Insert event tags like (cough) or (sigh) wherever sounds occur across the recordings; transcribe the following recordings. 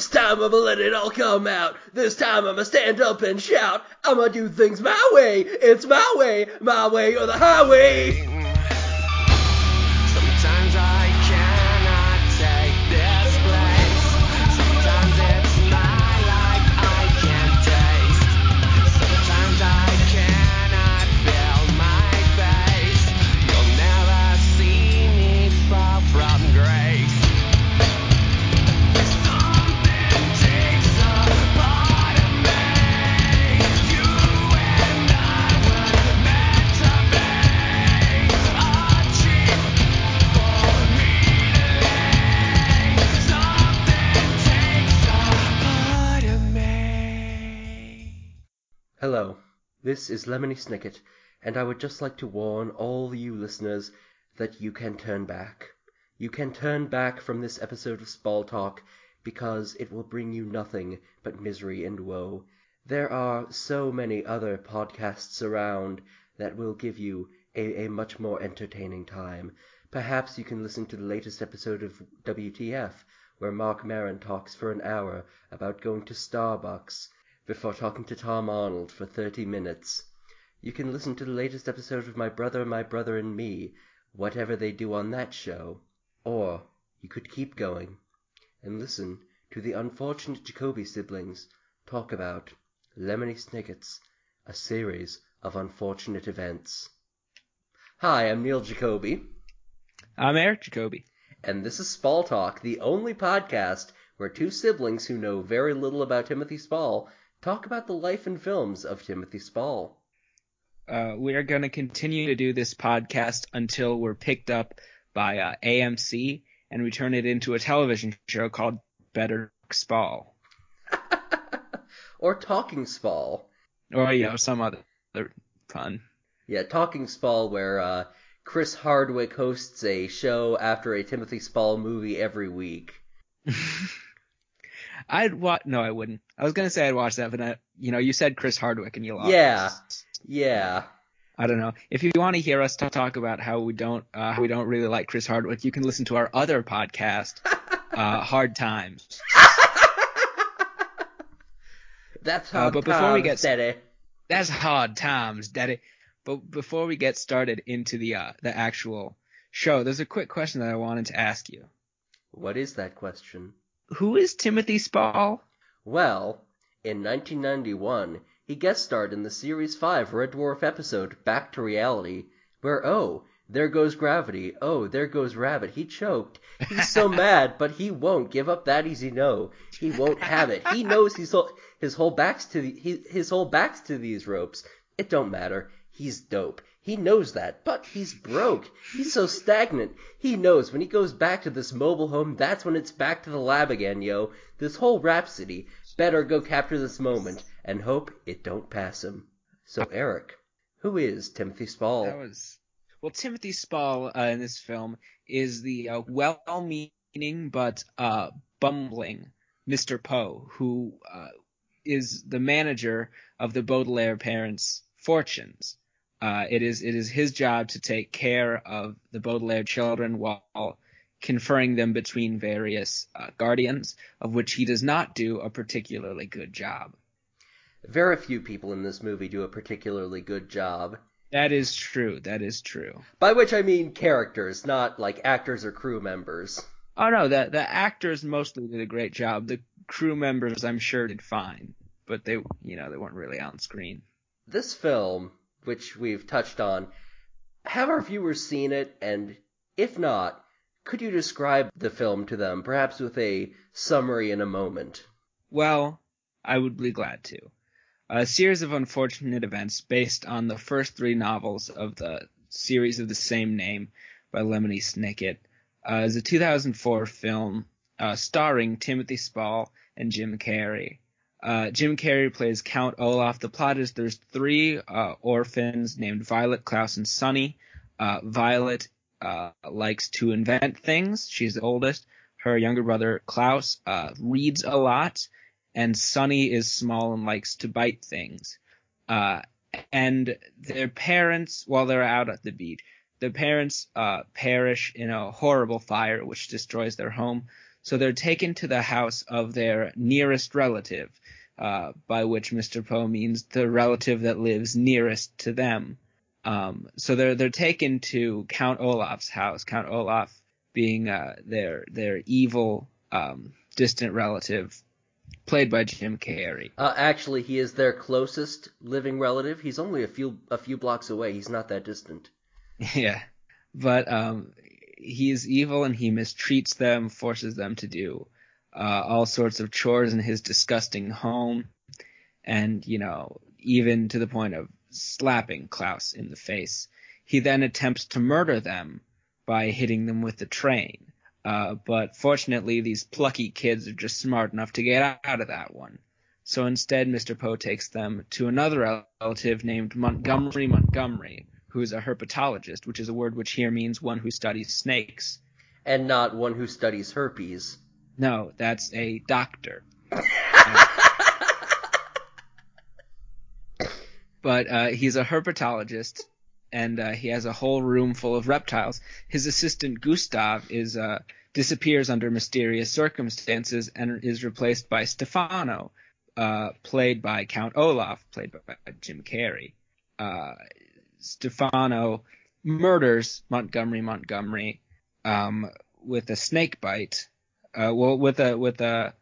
This time I'ma let it all come out. This time I'ma stand up and shout. I'ma do things my way. It's my way, my way or the highway. This is Lemony Snicket, and I would just like to warn all you listeners that you can turn back. You can turn back from this episode of Spall Talk because it will bring you nothing but misery and woe. There are so many other podcasts around that will give you a, a much more entertaining time. Perhaps you can listen to the latest episode of WTF, where Marc Maron talks for an hour about going to Starbucks before talking to Tom Arnold for 30 minutes. You can listen to the latest episode of My Brother, My Brother and Me, whatever they do on that show. Or you could keep going and listen to the unfortunate Jacoby siblings talk about Lemony Snicket's A Series of Unfortunate Events. Hi, I'm Niel Jacoby, I'm Eric Jacoby. and this is Spall Talk, the only podcast where two siblings who know very little about Timothy Spall talk about the life and films of Timothy Spall. Uh, we are going to continue to do this podcast until we're picked up by uh, AMC and we turn it into a television show called Better Spall, (laughs) or Talking Spall. or you know some other other fun. Yeah, Talking Spall, where uh, Chris Hardwick hosts a show after a Timothy Spall movie every week. (laughs) I'd watch. No, I wouldn't. I was gonna say I'd watch that, but I, you know, you said Chris Hardwick and you lost. Yeah. Yeah. I don't know. If you want to hear us talk about how we don't uh, how we don't really like Chris Hardwick, you can listen to our other podcast, (laughs) uh, Hard Times. (laughs) That's Uh, how but before we get- Daddy. That's hard times, daddy. But before we get started into the uh, the actual show, there's a quick question that I wanted to ask you. What is that question? Who is Timothy Spall? Well, in 1991, he guest starred in the Series 5 Red Dwarf episode Back to Reality, where, oh, there goes gravity, oh, there goes rabbit, he choked. He's so (laughs) mad, but he won't give up that easy no. He won't have it. He knows he's whole, his whole back's to the, he, his whole back's to these ropes. It don't matter. He's dope. He knows that, but he's broke. He's so stagnant. He knows when he goes back to this mobile home, that's when it's back to the lab again, yo. This whole rhapsody. Better go capture this moment and hope it don't pass him. So, Eric, who is Timothy Spall? That was well, Timothy Spall uh, in this film is the uh, well-meaning but uh, bumbling Mr. Poe, who uh, is the manager of the Baudelaire parents' fortunes. Uh, it is it is his job to take care of the Baudelaire children while conferring them between various uh, guardians, of which he does not do a particularly good job. Very few people in this movie do a particularly good job. That is true. That is true. By which I mean characters, not like actors or crew members. Oh no, the the actors mostly did a great job. The crew members, I'm sure, did fine, but they, you know, they weren't really on screen. This film, which we've touched on, have our viewers seen it? And if not, could you describe the film to them, perhaps with a summary in a moment? Well, I would be glad to. A series of unfortunate events based on the first three novels of the series of the same name by Lemony Snicket uh, is a 2004 film uh, starring Timothy Spall and Jim Carrey. Uh, Jim Carrey plays Count Olaf. The plot is there's three uh, orphans named Violet, Klaus, and Sunny. Uh, Violet uh, likes to invent things. She's the oldest. Her younger brother Klaus uh, reads a lot, and Sunny is small and likes to bite things. Uh, and their parents, while they're out at the beach, their parents uh, perish in a horrible fire which destroys their home. So they're taken to the house of their nearest relative, uh, by which Mr. Poe means the relative that lives nearest to them. Um, so they're they're taken to Count Olaf's house. Count Olaf being uh, their their evil um, distant relative, played by Jim Carrey. Uh, actually, he is their closest living relative. He's only a few a few blocks away. He's not that distant. (laughs) yeah, but um, is evil and he mistreats them, forces them to do uh, all sorts of chores in his disgusting home, and you know even to the point of slapping Klaus in the face. He then attempts to murder them by hitting them with the train. Uh, but fortunately, these plucky kids are just smart enough to get out of that one. So instead, Mr. Poe takes them to another relative named Montgomery Montgomery, who is a herpetologist, which is a word which here means one who studies snakes. And not one who studies herpes. No, that's a doctor. (laughs) but uh, he's a herpetologist, and uh, he has a whole room full of reptiles. His assistant Gustav is uh, disappears under mysterious circumstances and is replaced by Stefano, uh, played by Count Olaf, played by Jim Carrey. Stefano murders Montgomery Montgomery um, with a snake bite. Uh, well, with a with a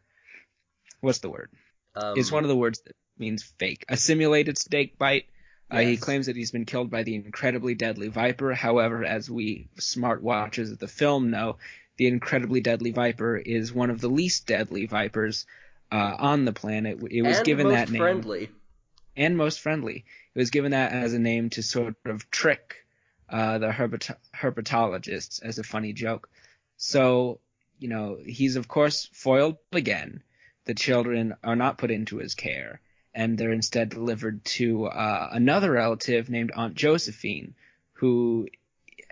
what's the word? Um, It's one of the words that means fake. A simulated snake bite. Uh, he claims that he's been killed by the incredibly deadly viper. However, as we smart watchers of the film know, the incredibly deadly viper is one of the least deadly vipers uh, on the planet. It was and given that name friendly. And most friendly. It was given that as a name to sort of trick uh, the herpet- herpetologists as a funny joke. So, you know, he's of course foiled again. The children are not put into his care, and they're instead delivered to uh, another relative named Aunt Josephine, who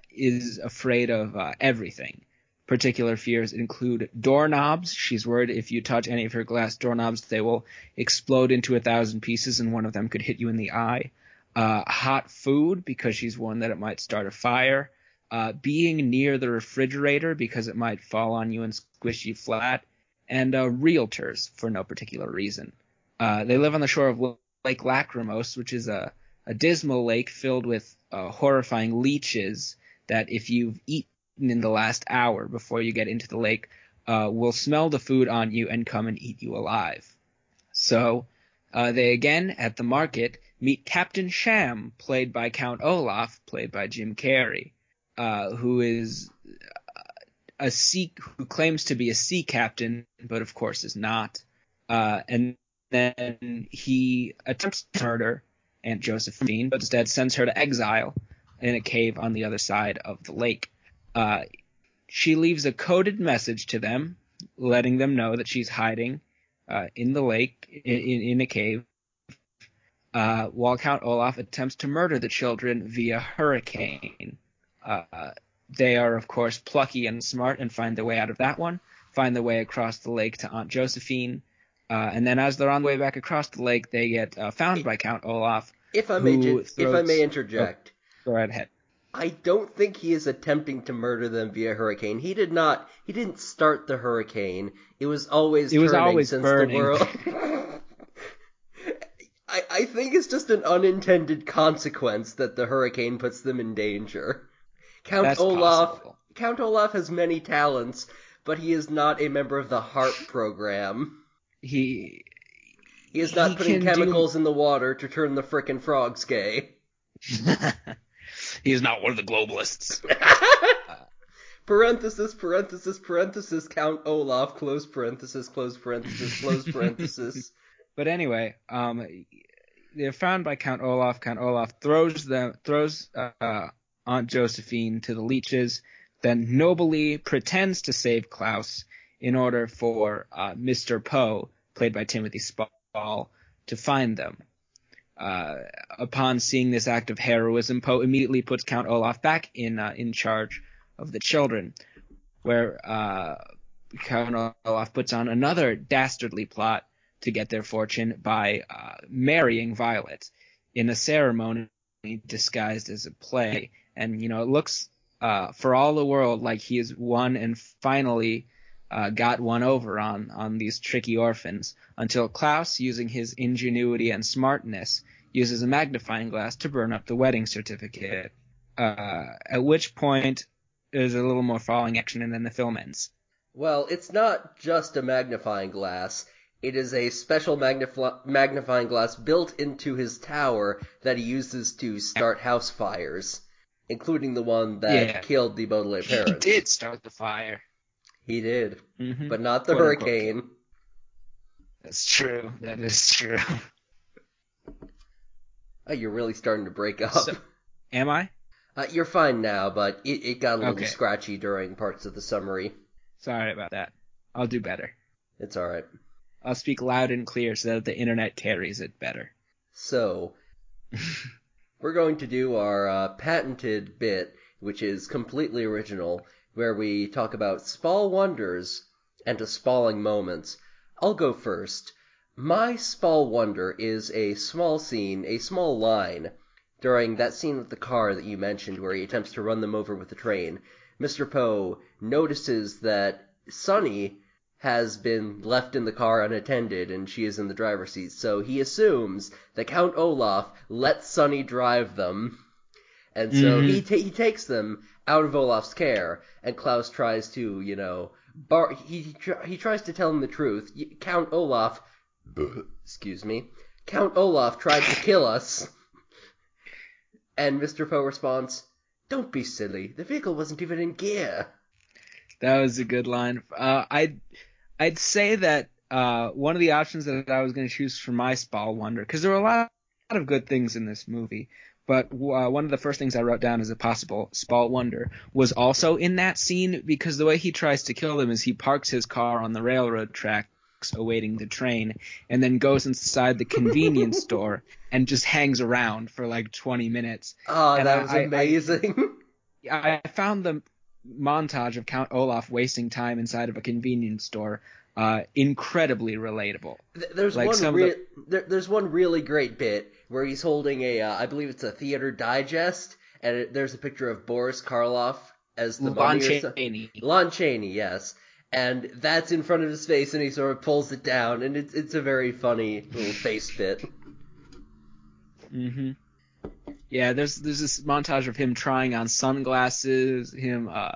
is afraid of uh, everything. Particular fears include doorknobs. She's worried if you touch any of her glass doorknobs, they will explode into a thousand pieces and one of them could hit you in the eye. Uh, hot food because she's warned that it might start a fire. Uh, being near the refrigerator because it might fall on you and squish you flat. And uh, realtors for no particular reason. Uh, they live on the shore of Lake Lachrymose, which is a, a dismal lake filled with uh, horrifying leeches that if you've eaten in the last hour before you get into the lake, uh, will smell the food on you and come and eat you alive. So uh, they again at the market meet Captain Sham, played by Count Olaf, played by Jim Carrey, uh, who is a sea who claims to be a sea captain, but of course is not. Uh, and then he attempts to murder Aunt Josephine, but instead sends her to exile in a cave on the other side of the lake. Uh, she leaves a coded message to them, letting them know that she's hiding uh, in the lake in, in, a cave. Uh, while Count Olaf attempts to murder the children via hurricane. Uh, they are, of course, plucky and smart and find their way out of that one, find their way across the lake to Aunt Josephine, uh, and then as they're on the way back across the lake, they get uh, found by Count Olaf. If I may, ju- if I may interject, Go right ahead. I don't think he is attempting to murder them via hurricane. He did not. He didn't start the hurricane. It was always It was turning always since burning. the world. (laughs) (laughs) I I think it's just an unintended consequence that the hurricane puts them in danger. Count That's Olaf. possible. Count Olaf has many talents, but he is not a member of the HAARP (laughs) program. He He is not He putting can do- chemicals in the water to turn the frickin' frogs gay. He is not one of the globalists. (laughs) parenthesis, parenthesis, parenthesis, Count Olaf, close parenthesis, close parenthesis, close (laughs) parenthesis. But anyway, um, they're found by Count Olaf. Count Olaf throws them, throws uh, Aunt Josephine to the leeches, then nobly pretends to save Klaus in order for uh, Mr. Poe, played by Timothy Spall, to find them. Uh, upon seeing this act of heroism, Poe immediately puts Count Olaf back in uh, in charge of the children, where uh, Count Olaf puts on another dastardly plot to get their fortune by uh, marrying Violet in a ceremony disguised as a play. And, you know, it looks uh, for all the world like he has won and finally uh, got one over on on these tricky orphans until Klaus, using his ingenuity and smartness, uses a magnifying glass to burn up the wedding certificate. Uh, at which point there's a little more falling action and then the film ends. Well, it's not just a magnifying glass. It is a special magnif- magnifying glass built into his tower that he uses to start house fires, including the one that Yeah. killed the Baudelaire parents. He did start the fire. He did, hmm but not the Quote, unquote. hurricane. That's true. That is true. Oh, you're really starting to break up. So- Am I? Uh, you're fine now, but it, it got a little Okay. scratchy during parts of the summary. Sorry about that. I'll do better. It's alright. I'll speak loud and clear so that the internet carries it better. So, (laughs) we're going to do our uh, patented bit, which is completely original, where we talk about small wonders and spalling moments. I'll go first. My Spall wonder is a small scene, a small line, during that scene with the car that you mentioned where he attempts to run them over with the train. Mr. Poe notices that Sunny has been left in the car unattended and she is in the driver's seat. So he assumes that Count Olaf let Sunny drive them. And so Mhm. he ta- he takes them out of Olaf's care and Klaus tries to, you know, bar he he, tr- he tries to tell him the truth. Count Olaf excuse me. Count Olaf tried to kill us. And Mr. Poe responds, "Don't be silly. The vehicle wasn't even in gear." That was a good line. Uh, I'd I'd say that uh, one of the options that I was going to choose for my Spall Wonder, because there were a lot, lot of good things in this movie, but uh, one of the first things I wrote down as a possible Spall Wonder was also in that scene because the way he tries to kill them is he parks his car on the railroad tracks awaiting the train and then goes inside the convenience (laughs) store and just hangs around for like 20 minutes Oh, And that I- was I- I- amazing. I found the montage of Count Olaf wasting time inside of a convenience store uh, incredibly relatable. Th- There's Like one rea- the- there, there's one really great bit where he's holding a uh, I believe it's a theater digest and it, there's a picture of Boris Karloff as the Lon mummy or so- Chaney. Lon Chaney, yes. And that's in front of his face and he sort of pulls it down and it's it's a very funny little (laughs) face bit. hmm Yeah, there's there's this montage of him trying on sunglasses, him uh,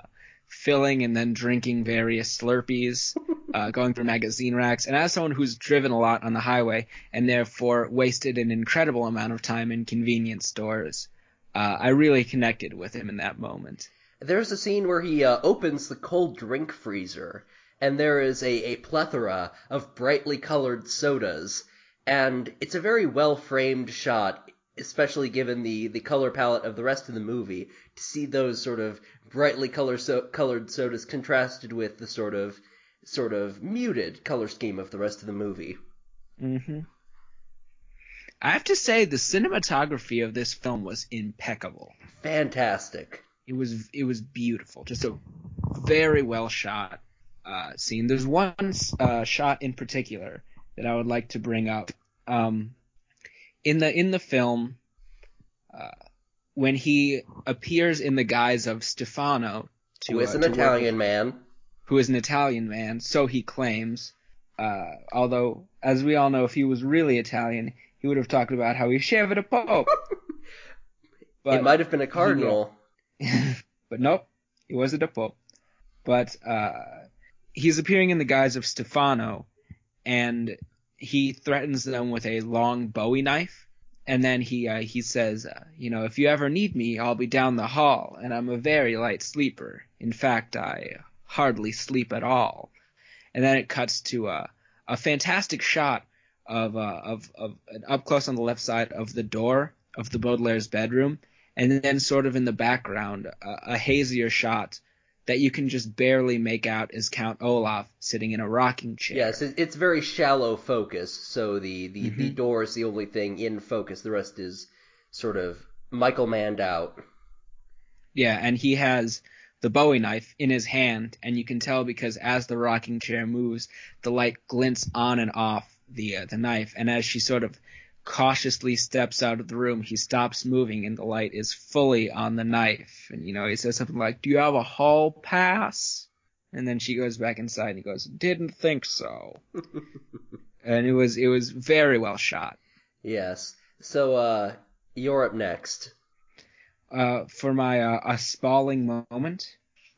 filling and then drinking various Slurpees, (laughs) uh, going through magazine racks. And as someone who's driven a lot on the highway and therefore wasted an incredible amount of time in convenience stores, uh, I really connected with him in that moment. There's a scene where he uh, opens the cold drink freezer, and there is a, a plethora of brightly colored sodas, and it's a very well framed shot, especially given the, the color palette of the rest of the movie, to see those sort of brightly color so- colored sodas contrasted with the sort of sort of muted color scheme of the rest of the movie. Mm-hmm. I have to say the cinematography of this film was impeccable. Fantastic. It was it was beautiful, just a very well shot uh, scene. There's one uh, shot in particular that I would like to bring up. Um, in the in the film, uh, when he appears in the guise of Stefano, to, Who is uh, an Italian man. Who is an Italian man, so he claims. Uh, although, as we all know, if he was really Italian, he would have talked about how he shaved a pope. (laughs) But, it might have been a cardinal. (laughs) but nope, he wasn't a pope. But uh, he's appearing in the guise of Stefano, and he threatens them with a long Bowie knife. And then he uh, he says, uh, you know, if you ever need me, I'll be down the hall, and I'm a very light sleeper. In fact, I hardly sleep at all. And then it cuts to a a fantastic shot of uh, of of up close on the left side of the door of the Baudelaire's bedroom, and then sort of in the background a, a hazier shot that you can just barely make out is Count Olaf sitting in a rocking chair. Yes, it's very shallow focus, so the, the, the Mhm. door is the only thing in focus. The rest is sort of Michael Manned out. Yeah, and he has the Bowie knife in his hand, and you can tell because as the rocking chair moves, the light glints on and off the uh, the knife, and as she sort of cautiously steps out of the room, he stops moving, and the light is fully on the knife. And you know, he says something like, "Do you have a hall pass?" And then she goes back inside and he goes, didn't think so. (laughs) and it was, it was very well shot. Yes. So, uh, you're up next. Uh, for my, uh, a spalling moment.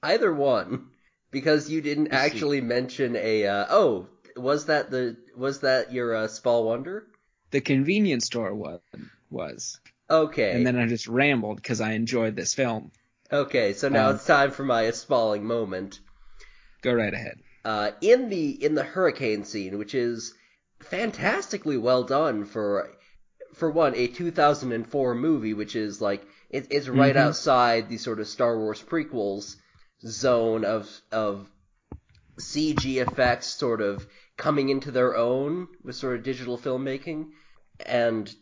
Either one, because you didn't Let's see. actually mention a. Uh, oh, was that the was that your uh, Spall Wonder? The convenience store was, was. Okay. And then I just rambled because I enjoyed this film. okay. So now Um, it's time for my spalling moment. Go right ahead. Uh, in the in the hurricane scene, which is fantastically well done for for one a 2004 movie, which is like it, it's right Mhm. outside the sort of Star Wars prequels zone of of CG effects sort of coming into their own with sort of digital filmmaking. And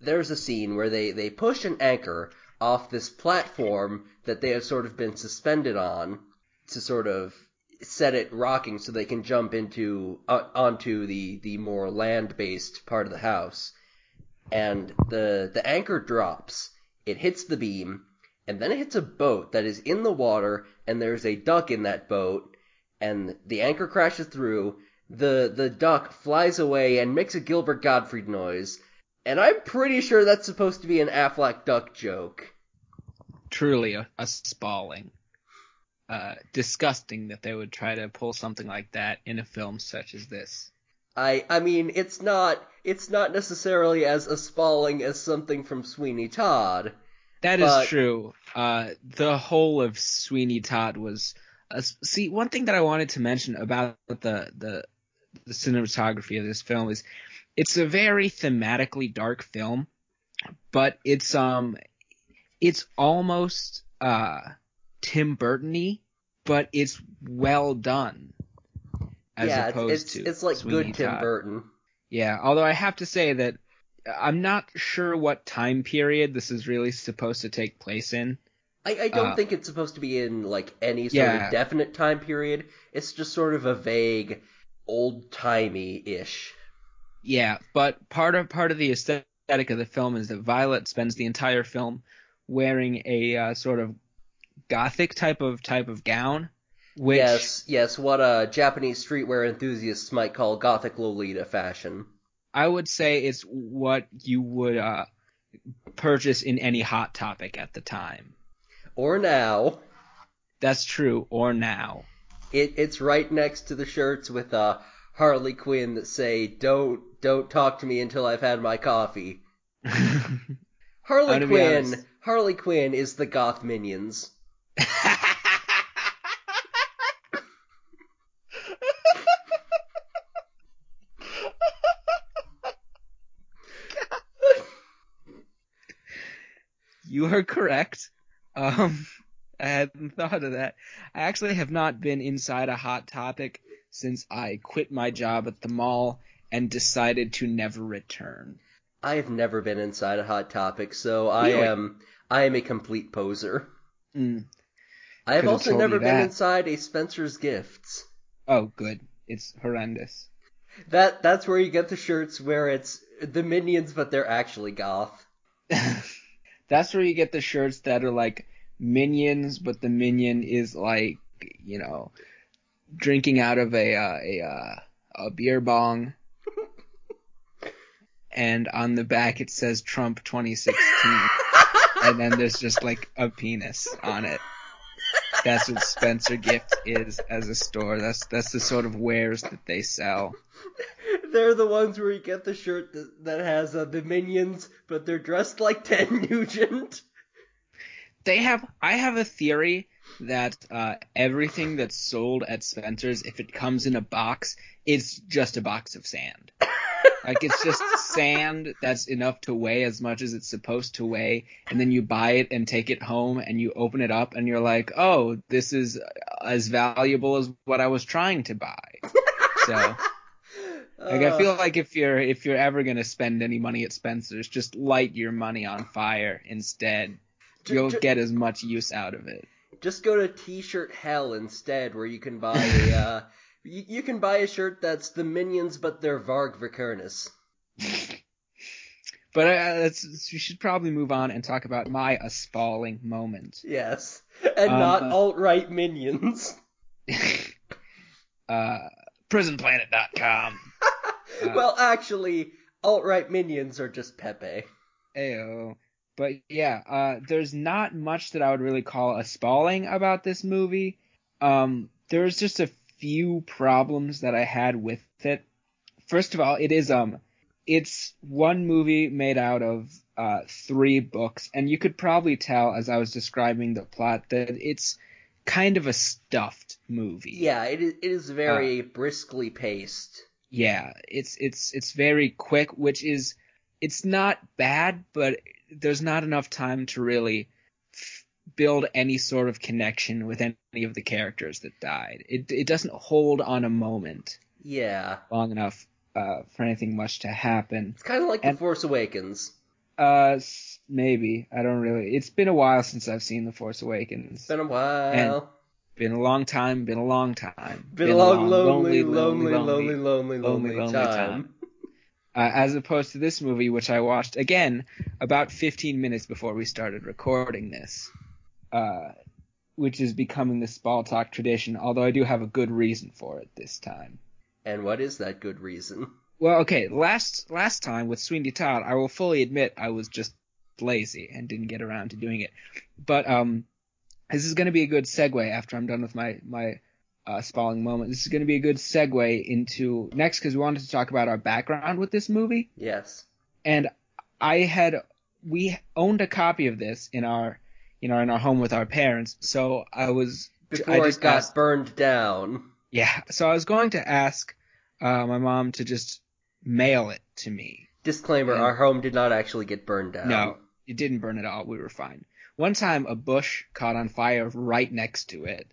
there's a scene where they, they push an anchor off this platform that they have sort of been suspended on to sort of set it rocking so they can jump into uh, onto the, the more land based part of the house. And the the anchor drops, it hits the beam, and then it hits a boat that is in the water, and there's a duck in that boat, and the anchor crashes through. The the duck flies away and makes a Gilbert Gottfried noise, and I'm pretty sure that's supposed to be an Aflac duck joke. Truly a, a spalling. Uh, disgusting that they would try to pull something like that in a film such as this. I I mean it's not it's not necessarily as appalling as something from Sweeney Todd. That is But- true. Uh, the whole of Sweeney Todd was. Uh, see, one thing that I wanted to mention about the the the cinematography of this film is it's a very thematically dark film, but it's um it's almost uh Tim Burton-y, but it's well done. As yeah, opposed it's to it's like Sweeney good Tim Todd. Burton. Yeah, although I have to say that I'm not sure what time period this is really supposed to take place in. I, I don't Uh, think it's supposed to be in like any sort Yeah. of definite time period. It's just sort of a vague, old timey ish. Yeah, but part of part of the aesthetic of the film is that Violet spends the entire film wearing a uh, sort of gothic type of type of gown, which Yes, yes, what uh Japanese streetwear enthusiasts might call gothic Lolita fashion. I would say it's what you would uh, purchase in any hot topic at the time. Or now, That's true, or now. it it's right next to the shirts with uh Harley Quinn that say "Don't don't talk to me until I've had my coffee." (laughs) Harley I'm gonna be Quinn. Harley Quinn is the goth minions. (laughs) You are correct. Um, (laughs) I hadn't thought of that. I actually have not been inside a hot topic since I quit my job at the mall and decided to never return. I have never been inside a hot topic, so I Really? am I am a complete poser. Mm. I have also never been inside a Spencer's Gifts. Oh, good. It's horrendous. That that's where you get the shirts where it's the minions, but they're actually goth. (laughs) That's where you get the shirts that are like minions, but the minion is like, you know, drinking out of a uh, a uh, a beer bong. (laughs) and on the back it says Trump 2016, (laughs) and then there's just like a penis on it. That's what Spencer Gift is as a store. That's that's the sort of wares that they sell. They're the ones where you get the shirt that, that has uh, the minions, but they're dressed like (laughs) Ted Nugent. they have I have a theory that uh, everything that's sold at Spencer's, if it comes in a box, it's just a box of sand. Like it's just sand that's enough to weigh as much as it's supposed to weigh, and then you buy it and take it home and you open it up and you're like, oh, this is as valuable as what I was trying to buy. So (laughs) like I Uh, feel like if you're if you're ever gonna spend any money at Spencer's, just light your money on fire instead. You'll get as much use out of it. Just go to T-shirt hell instead, where you can buy (laughs) a uh, you, you can buy a shirt that's the minions, but they're Varg Vikernes. (laughs) But uh, we should probably move on and talk about my a spalling moment. Yes, and Um, not uh, alt right minions. (laughs) uh, prisonplanet.com. (laughs) Uh, well, actually, alt-right minions are just Pepe. Ayo. But yeah, uh, there's not much that I would really call a spalling about this movie. Um, there's just a few problems that I had with it. First of all, it is um, it's one movie made out of uh, three books, and you could probably tell as I was describing the plot that it's kind of a stuffed movie. Yeah, it is, it is very Uh, briskly paced. yeah, it's it's it's very quick, which is it's not bad, but there's not enough time to really build any sort of connection with any of the characters that died. It it doesn't hold on a moment Yeah. long enough uh, for anything much to happen. It's kind of like And- The Force Awakens. Uh, maybe I don't really. It's been a while since I've seen The Force Awakens. It's been a while. And Been a long time. Been a long time. Been, a long, lonely, lonely, lonely, lonely, lonely, lonely time. uh, as opposed to this movie, which I watched again about 15 minutes before we started recording this, uh, which is becoming the Spall Talk tradition, although I do have a good reason for it this time. And what is that good reason? Well, okay, last last time with Sweeney Todd, I will fully admit I was just lazy and didn't get around to doing it. But um, this is going to be a good segue after I'm done with my my uh, spalling moment. This is going to be a good segue into next because we wanted to talk about our background with this movie. Yes. and I had we owned a copy of this in our you know in our home with our parents. So I was Before I it just got asked, burned down. yeah. So I was going to ask uh, my mom to just mail it to me. Disclaimer: And- Our home did not actually get burned down. No, it didn't burn at all. We were fine. One time a bush caught on fire right next to it.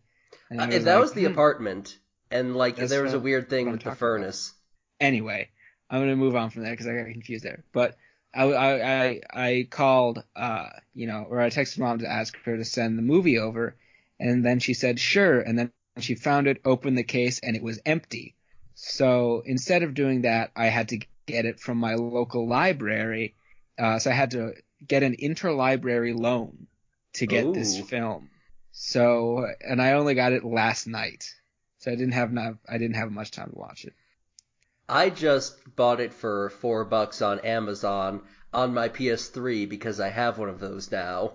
And Uh, and that like, was the "Hmm." apartment, and like That's there was a weird thing with the talking about. furnace. anyway, I'm gonna move on from there because I got confused there. But I, I, I, I called, uh, you know, or I texted mom to ask her to send the movie over, and then she said sure, and then she found it, opened the case, and it was empty. So instead of doing that, I had to get it from my local library. Uh, so I had to get an interlibrary loan to get this film. So, and I only got it last night. So I didn't have enough, I didn't have much time to watch it. I just bought it for four bucks on Amazon on my PS3 because I have one of those now.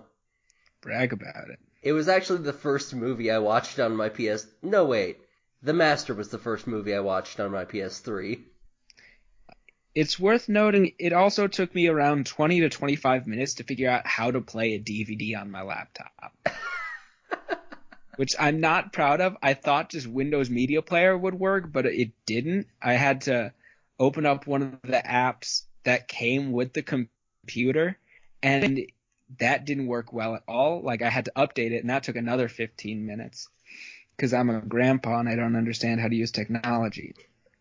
Brag about it. It was actually the first movie I watched on my PS. No, wait. The Master was the first movie I watched on my PS3. It's worth noting it also took me around 20 to 25 minutes to figure out how to play a DVD on my laptop. (laughs) Which I'm not proud of. I thought just Windows Media Player would work, but it didn't. I had to open up one of the apps that came with the computer and that didn't work well at all. Like I had to update it and that took another 15 minutes because I'm a grandpa and I don't understand how to use technology.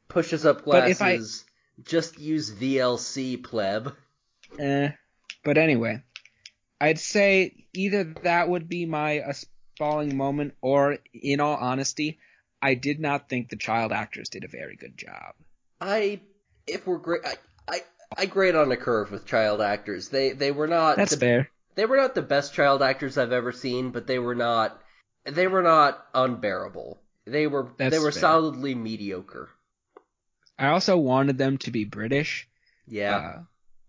Pushes up But if I- glasses. Just use VLC, pleb. Eh. But anyway, I'd say either that would be my spalling moment, or in all honesty, I did not think the child actors did a very good job. I, if we're great, I, I, I grade on a curve with child actors. They, they were not. That's the, fair. They were not the best child actors I've ever seen, but they were not. They were not unbearable. They were. That's they were fair. solidly mediocre. I also wanted them to be British, Yeah. uh,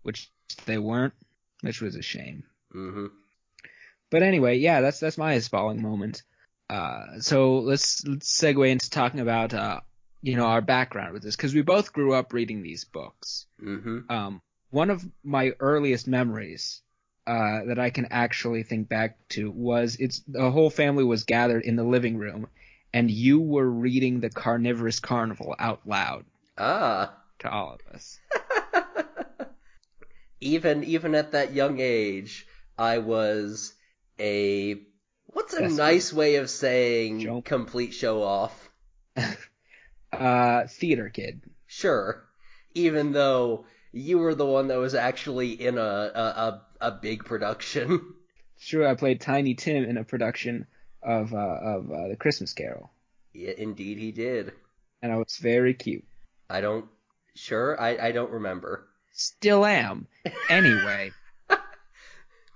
which they weren't, which was a shame. hmm But anyway, yeah, that's that's my spalling moment. Uh, so let's let's segue into talking about uh, you know, our background with this because we both grew up reading these books. hmm um, one of my earliest memories uh, that I can actually think back to was it's the whole family was gathered in the living room, and you were reading the Carnivorous Carnival out loud Ah. to all of us. (laughs) even even at that young age, I was a what's a nice way of saying complete show off? (laughs) Uh, theater kid. Sure. Even though you were the one that was actually in a a, a, a big production. (laughs) Sure, I played Tiny Tim in a production of uh, of uh, the Christmas Carol, yeah, indeed he did. and I was very cute. I don't sure, I, I don't remember. Still am. Anyway, (laughs)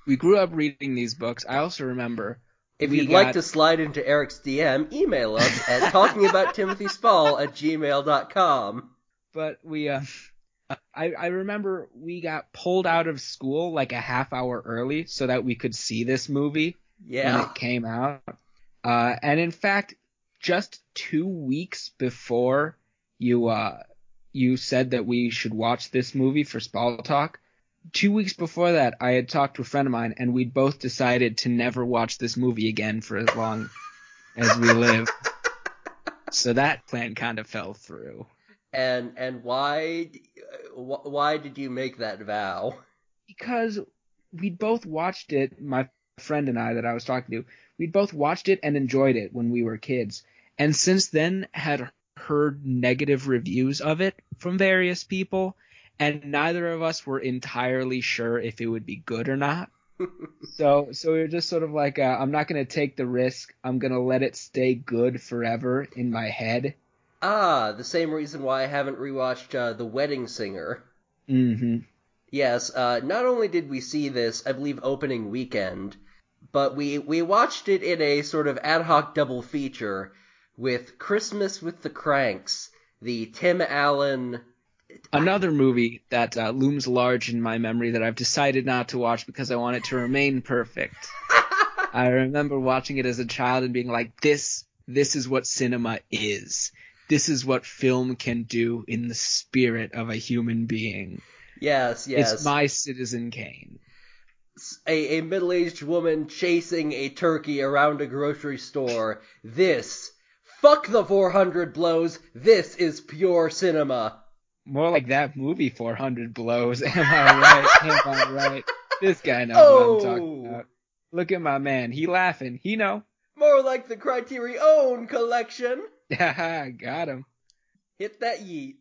we grew up reading these books. I also remember If you'd like to slide into Eric's DM, email us at (laughs) talkingabouttimothyspall at gmail.com. but we uh I, I remember we got pulled out of school like a half hour early so that we could see this movie when it came out. Uh, and in fact, just two weeks before you uh, you said that we should watch this movie for Spall Talk, two weeks before that, I had talked to a friend of mine, and we'd both decided to never watch this movie again for as long as we live. (laughs) So that plan kind of fell through. And and why why did you make that vow? because we'd both watched it, my friend and I that I was talking to, we'd both watched it and enjoyed it when we were kids. And since then had heard negative reviews of it from various people, and neither of us were entirely sure if it would be good or not. (laughs) so so we were just sort of like, uh, I'm not gonna take the risk. I'm gonna let it stay good forever in my head. Ah, the same reason why I haven't rewatched uh, The Wedding Singer. Mm-hmm. Yes, uh, not only did we see this, I believe, opening weekend, but we, we watched it in a sort of ad hoc double feature with Christmas with the Cranks, the Tim Allen. Another movie that uh, looms large in my memory that I've decided not to watch because I want it to remain perfect. (laughs) I remember watching it as a child and being like, this, this is what cinema is. This is what film can do in the spirit of a human being. Yes, yes. It's my Citizen Kane. a, a middle-aged woman chasing a turkey around a grocery store. This, fuck the 400 blows, this is pure cinema. More like that movie 400 blows. (laughs) Am I right? Am I right? This guy knows what I'm talking Oh. about. Look at my man. He laughing. He know. More like the Criterion collection. (laughs) Haha, got him. Hit that yeet.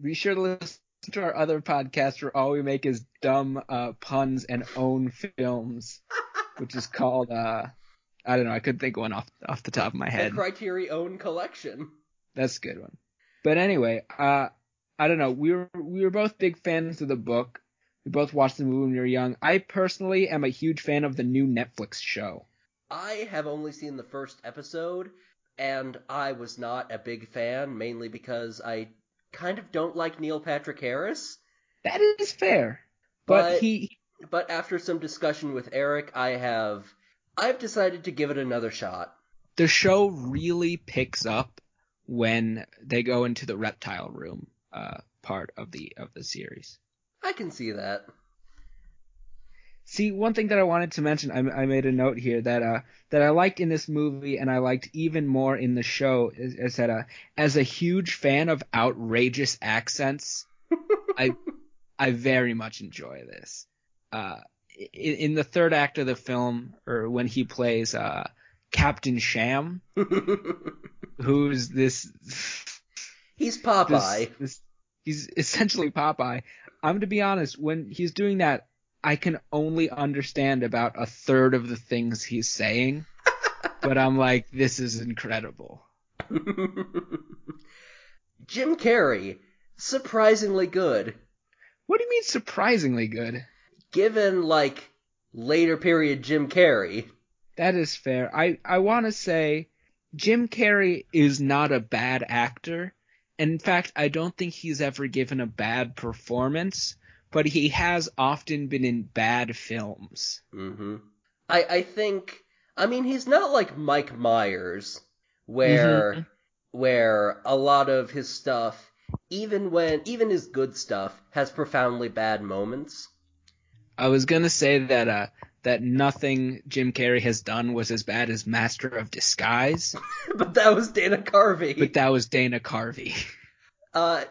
Be sure to listen to our other podcast where all we make is dumb uh, puns and own films, (laughs) which is called uh, I don't know. I couldn't think of one off off the top of my The head. Criterion collection. That's a good one. But anyway, uh, I don't know. We were we were both big fans of the book. We both watched the movie when we were young. I personally am a huge fan of the new Netflix show. I have only seen the first episode, and I was not a big fan, mainly because I kind of don't like Neil Patrick Harris. That is fair, but, But- he But after some discussion with Eric, I have I've decided to give it another shot. the show really picks up when they go into the reptile room uh, part of the of the series. I can see that. See, one thing that I wanted to mention, I, I made a note here that uh that I liked in this movie and I liked even more in the show is, is that uh, as a huge fan of outrageous accents, I I very much enjoy this. Uh, in, in the third act of the film, or when he plays uh Captain Sham, (laughs) who's this He's this, Popeye. this he's essentially Popeye. I'm to be honest, when he's doing that, I can only understand about a third of the things he's saying. (laughs) but I'm like, this is incredible. (laughs) Jim Carrey, surprisingly good, What do you mean surprisingly good? given like later period Jim Carrey. That is fair. I, I want to say Jim Carrey is not a bad actor. In fact, I don't think he's ever given a bad performance, but he has often been in bad films. hmm I I think I mean he's not like Mike Myers, where Mhm. where a lot of his stuff, even when even his good stuff, has profoundly bad moments. I was gonna say that uh that nothing Jim Carrey has done was as bad as Master of Disguise, (laughs) but that was Dana Carvey. but that was Dana Carvey. (laughs) Uh,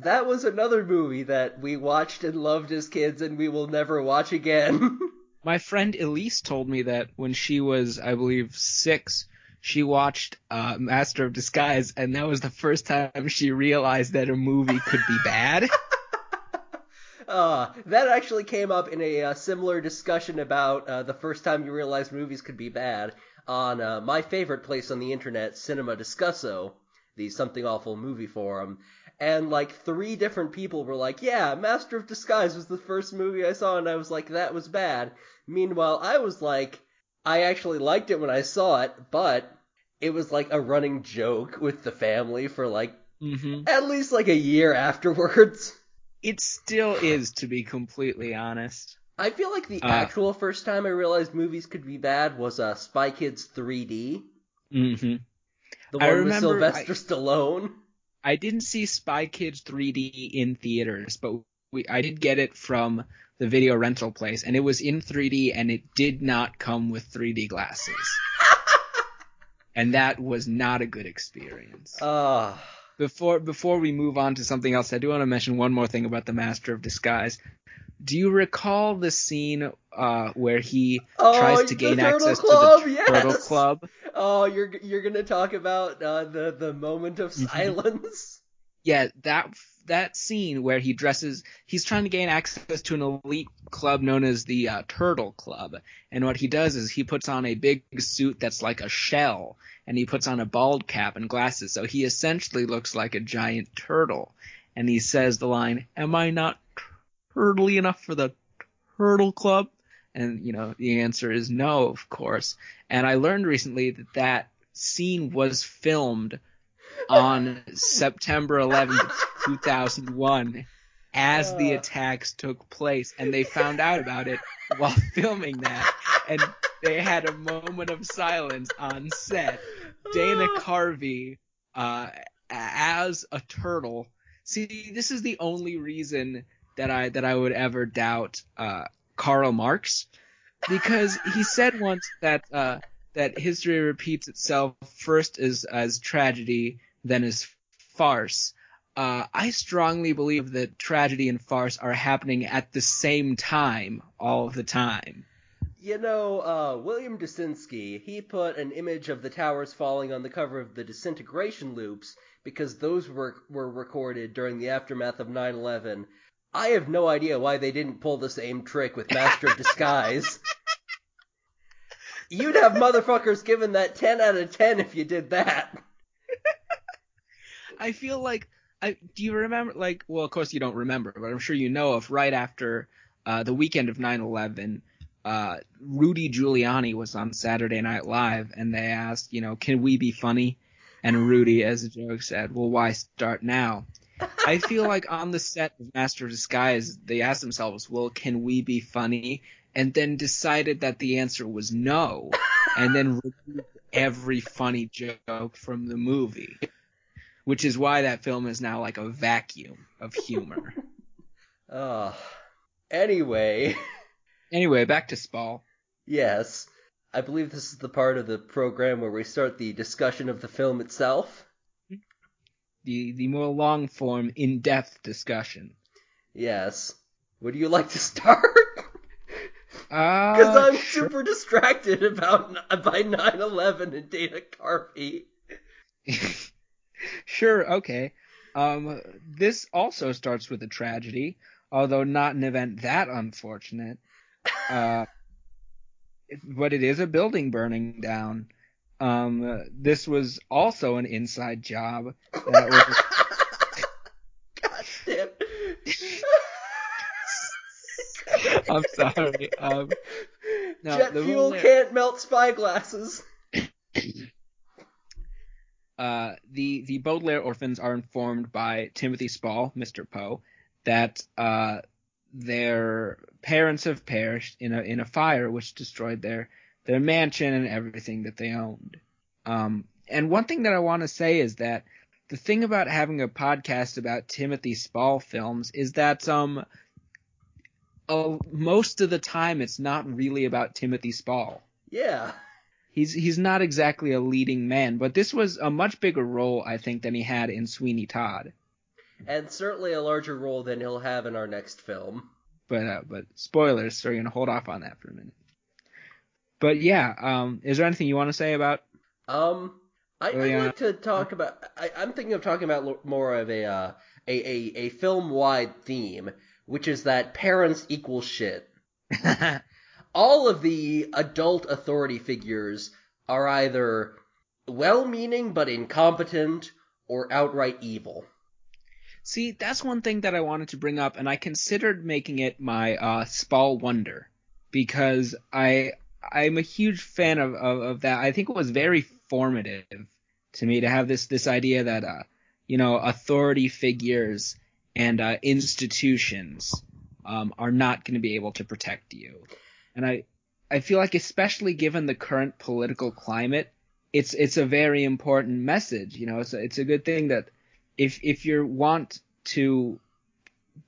that was another movie that we watched and loved as kids, and we will never watch again. (laughs) My friend Elise told me that when she was, I believe, six, she watched uh, Master of Disguise, and that was the first time she realized that a movie could be bad. Uh, that actually came up in a uh, similar discussion about uh, the first time you realized movies could be bad on uh, my favorite place on the internet, Cinema Discusso, the Something Awful movie forum. And like three different people were like, "Yeah, Master of Disguise was the first movie I saw," and I was like, "That was bad." Meanwhile, I was like, I actually liked it when I saw it, but it was like a running joke with the family for like hmm at least like a year afterwards. (laughs) It still is, to be completely honest. I feel like the Uh. actual first time I realized movies could be bad was uh, Spy Kids 3D, hmm the I one with Sylvester Stallone. I didn't see Spy Kids 3D in theaters, but we I did get it from the video rental place, and it was in 3D, and it did not come with 3D glasses, (laughs) and that was not a good experience. Ah, Before before we move on to something else, I do want to mention one more thing about the Master of Disguise. Do you recall the scene uh, where he Oh, tries to gain access Club, to the Turtle yes! Club? oh, you're you're gonna talk about uh, the the moment of Mhm. silence. Yeah, that that scene where he dresses, he's trying to gain access to an elite club known as the uh, Turtle Club, and what he does is he puts on a big suit that's like a shell, and he puts on a bald cap and glasses, so he essentially looks like a giant turtle, and he says the line, "Am I not turtly enough for the Turtle Club?" And you know the answer is no, of course. And I learned recently that that scene was filmed on September 11th, 2001, as the Uh. attacks took place, and they found out about it while filming that, and they had a moment of silence on set. Dana (gasps) Carvey, uh, as a turtle. See, this is the only reason that I that I would ever doubt uh, Karl Marx, because he said once that uh, that history repeats itself first as as tragedy, then is farce. Uh, I strongly believe that tragedy and farce are happening at the same time all the time. You know, uh, William Basinski, he put an image of the towers falling on the cover of the disintegration loops because those were were recorded during the aftermath of 9/11. I have no idea why they didn't pull the same trick with Master of (laughs) Disguise. You'd have motherfuckers given that 10 out of 10 if you did that. I feel like I do you remember like well of course you don't remember but I'm sure you know of right after uh, the weekend of 9/11 uh, Rudy Giuliani was on Saturday Night Live and they asked you know can we be funny? And Rudy as a joke said well why start now? I feel like (laughs) on the set of Master of Disguise they asked themselves well can we be funny? And then decided that the answer was no. And then (laughs) removed every funny joke from the movie which is why that film is now like a vacuum of humor. (laughs) Ugh. Anyway, anyway, back to Spall. yes, I believe this is the part of the program where we start the discussion of the film itself. The the more long form, in depth discussion. Yes. Would you like to start? Uh, Because I'm sure. super distracted about by 9/11 and Dana Carvey. (laughs) sure, okay. Um, this also starts with a tragedy, although not an event that unfortunate. Uh, but it is a building burning down. Um, this was also an inside job. That was, (laughs) God damn. I'm sorry. Um, (laughs) no, Jet the fuel can't melt spy glasses. Uh, the the Baudelaire orphans are informed by Timothy Spall, Mr. Poe, that uh, their parents have perished in a in a fire which destroyed their their mansion and everything that they owned. Um, and one thing that I want to say is that the thing about having a podcast about Timothy Spall films is that um uh, most of the time it's not really about Timothy Spall. Yeah. He's he's not exactly a leading man, but this was a much bigger role I think than he had in Sweeney Todd. And certainly a larger role than he'll have in our next film. But uh, but spoilers, so we're gonna hold off on that for a minute. But yeah, um, is there anything you want to say about? Um, I, I'd like to talk about. I, I'm thinking of talking about more of a uh, a a, a film wide theme, which is that parents equal shit. (laughs) All of the adult authority figures are either well meaning but incompetent or outright evil. See, that's one thing that I wanted to bring up, and I considered making it my uh, Spall Wonder because I I'm a huge fan of, of, of that. I think it was very formative to me to have this this idea that uh, you know authority figures and uh, institutions um, are not going to be able to protect you, and I I feel like especially given the current political climate, it's it's a very important message. You know, it's a, it's a good thing that if if you want to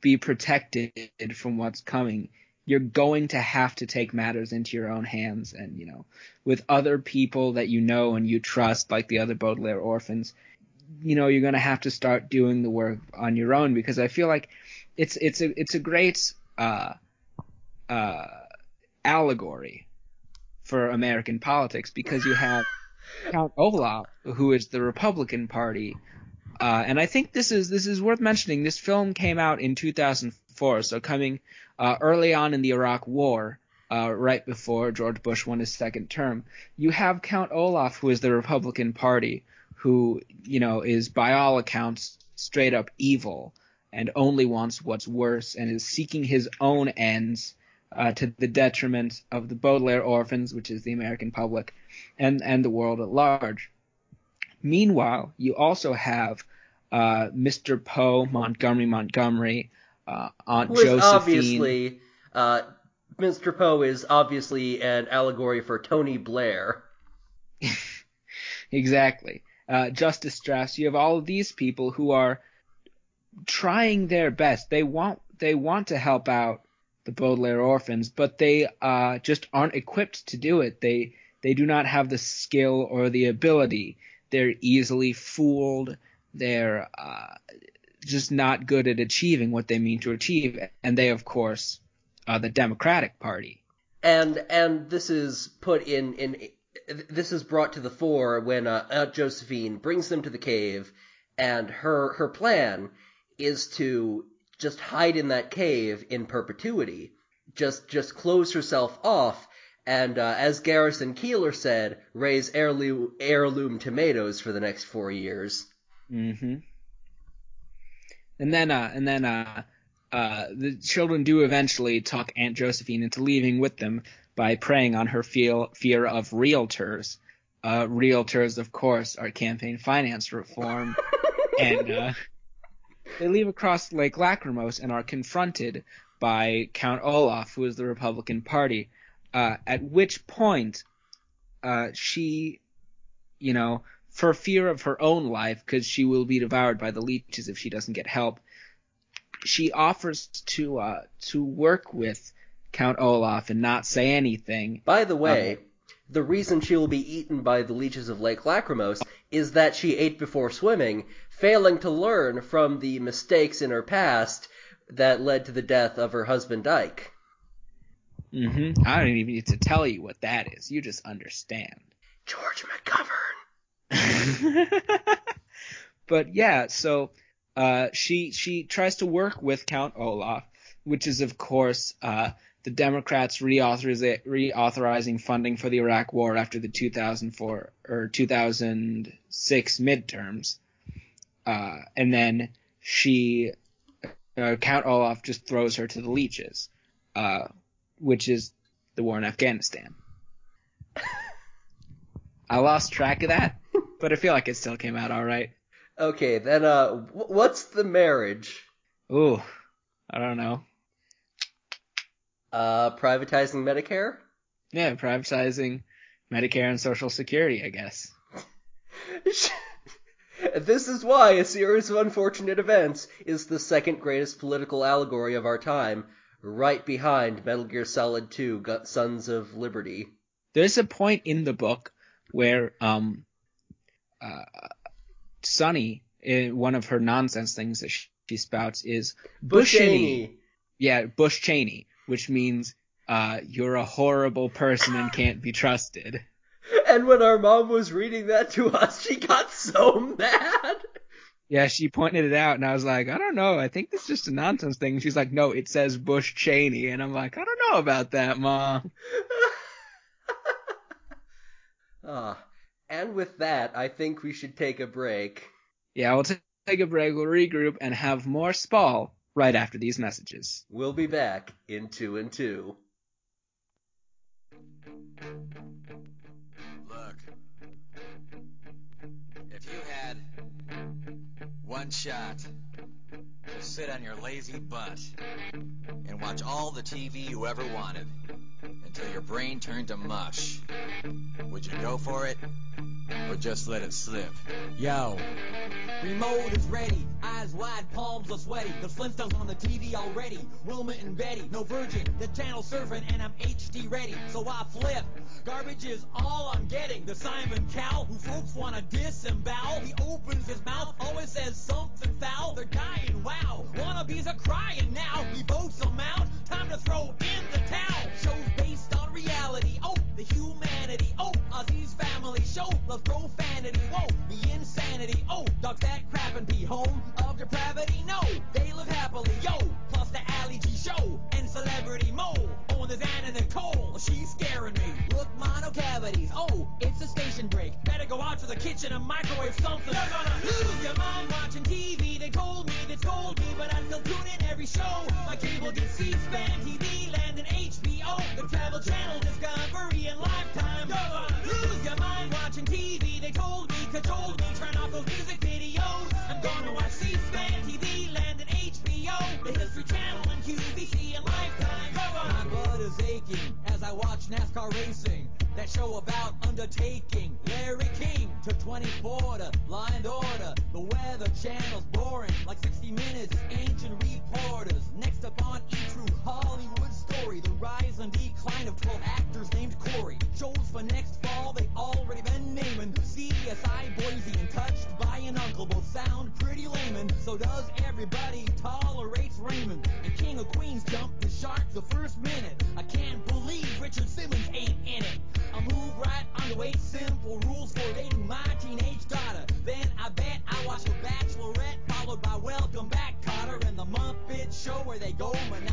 be protected from what's coming, you're going to have to take matters into your own hands and you know with other people that you know and you trust like the other Baudelaire orphans you know you're going to have to start doing the work on your own because I feel like it's it's a it's a great uh uh allegory for American politics because you have (laughs) Count Olaf who is the Republican Party uh, and I think this is this is worth mentioning. This film came out in 2004, so coming uh, early on in the Iraq War, uh, right before George Bush won his second term. You have Count Olaf, who is the Republican Party, who you know is by all accounts straight up evil and only wants what's worse and is seeking his own ends uh, to the detriment of the Baudelaire orphans, which is the American public, and and the world at large. Meanwhile, you also have uh, Mr. Poe, Montgomery Montgomery, uh, Aunt Who is Josephine. obviously, uh, Mr. Poe is obviously an allegory for Tony Blair. (laughs) exactly. Uh, Justice Strauss. You have all of these people who are trying their best. They want they want to help out the Baudelaire orphans, but they uh, just aren't equipped to do it. They they do not have the skill or the ability. They're easily fooled. They're uh, just not good at achieving what they mean to achieve, and they, of course, are the Democratic Party. and and this is put in in this is brought to the fore when uh, Aunt Josephine brings them to the cave, and her her plan is to just hide in that cave in perpetuity, just just close herself off, and uh, as Garrison Keillor said, raise heirloom heirloom tomatoes for the next four years. Mm-hmm. And then, uh, and then, uh, uh, the children do eventually talk Aunt Josephine into leaving with them by preying on her fear, fear of realtors. Uh, realtors, of course, are campaign finance reform, (laughs) and uh, they leave across Lake Lachrymose and are confronted by Count Olaf, who is the Republican Party. Uh, at which point, uh, she, you know, for fear of her own life, because she will be devoured by the leeches if she doesn't get help, she offers to uh, to work with Count Olaf and not say anything. By the way, Uh-huh. the reason she will be eaten by the leeches of Lake Lachrymose is that she ate before swimming, failing to learn from the mistakes in her past that led to the death of her husband Ike. hmm I don't even need to tell you what that is. You just understand. George McGovern. (laughs) but yeah, so uh, she she tries to work with Count Olaf, which is of course uh, the Democrats reauthoriza- reauthorizing funding for the Iraq War after the 2004 or 2006 midterms, uh, and then she uh, Count Olaf just throws her to the leeches, uh, which is the war in Afghanistan. I lost track of that, but I feel like it still came out all right. Okay, then uh, wh- what's the marriage? Ooh, I don't know. Uh, privatizing Medicare? Yeah, privatizing Medicare and Social Security, I guess. (laughs) this is why a series of unfortunate events is the second greatest political allegory of our time, right behind Metal Gear Solid 2: Sons of Liberty. There's a point in the book where um, uh, Sunny, eh, one of her nonsense things that she, she spouts is Bush Cheney. Yeah, Bush Cheney, which means uh, you're a horrible person and can't be trusted. (laughs) And when our mom was reading that to us, she got (laughs) so mad. Yeah, she pointed it out, and I was like, I don't know. I think this is just a nonsense thing. She's like, No, it says Bush Cheney, and I'm like, I don't know about that, mom. (laughs) Ah, and with that, I think we should take a break. Yeah, we'll t- take a break, we'll regroup, and have more Spall right after these messages. We'll be back in two and two. Shot sit on your lazy butt and watch all the TV you ever wanted until your brain turned to mush, would you go for it or just let it slip? Yo. Remote is ready, eyes wide, palms are sweaty. The Flintstones on the TV already. Wilma and Betty, no virgin. The channel surfing and I'm HD ready, so I flip. Garbage is all I'm getting. The Simon Cowell, who folks wanna disembowel. He opens his mouth, always says something foul. They're dying, wow. Wannabes are crying now. He votes them out. Time to throw in the towel. Shows based on reality. Oh, the humanity. Oh, Ozzy's family show. Love profanity. Whoa, go out to the kitchen and microwave something. You're gonna lose your mind watching TV. They told me, they told me, but I still tune in every show. My cable gets C-SPAN, TV Land, and HBO. The Travel Channel, Discovery, and Lifetime. You're gonna lose your mind watching TV. They told me, cajoled me, turn off those music videos. I'm gonna watch C-SPAN, TV Land, and HBO. The History Channel and QVC and Lifetime. My blood is aching as I watch NASCAR racing. That show about undertaking. Larry King to 24 to and Order. The Weather Channel's boring, like 60 Minutes. Ancient reporters. Next up on E True Hollywood story. The rise and decline of 12 actors named Corey. Shows for next fall they already been naming. CSI Boise and Touched by an Uncle both sound pretty layman. So does everybody tolerates Raymond. And King of Queens jumped the shark the first minute. I can't believe Richard Simmons ain't in it. I move right on to eight Show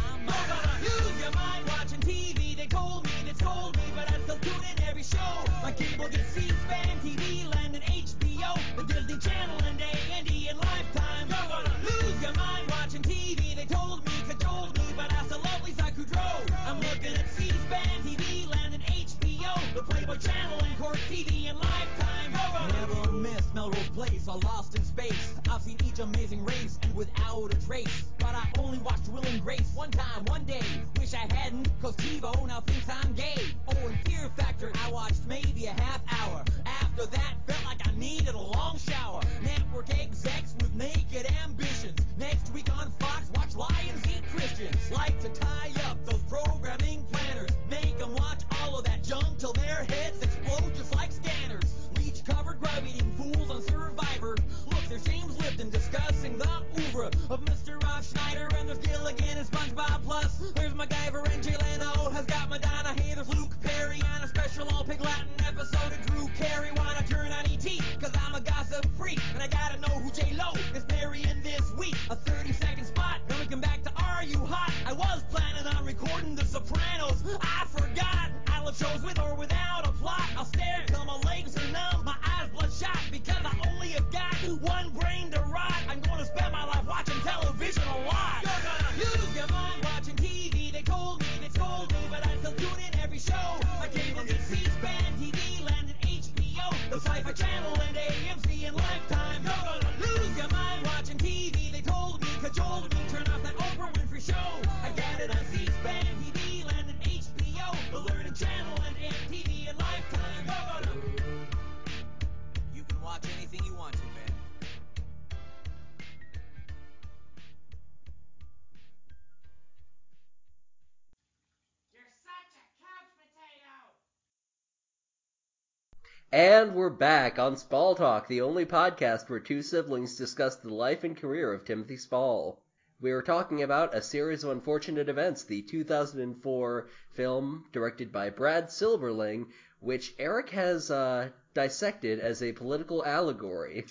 And we're back on Spall Talk, the only podcast where two siblings discuss the life and career of Timothy Spall. We are talking about A Series of Unfortunate Events, the 2004 film directed by Brad Silberling, which Eric has uh, dissected as a political allegory.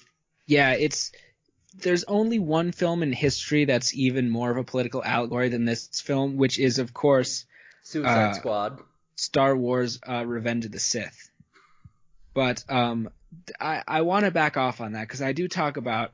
Yeah, it's there's only one film in history that's even more of a political allegory than this film, which is of course Suicide Uh, Squad. Star Wars: uh, Revenge of the Sith. But um, I I want to back off on that because I do talk about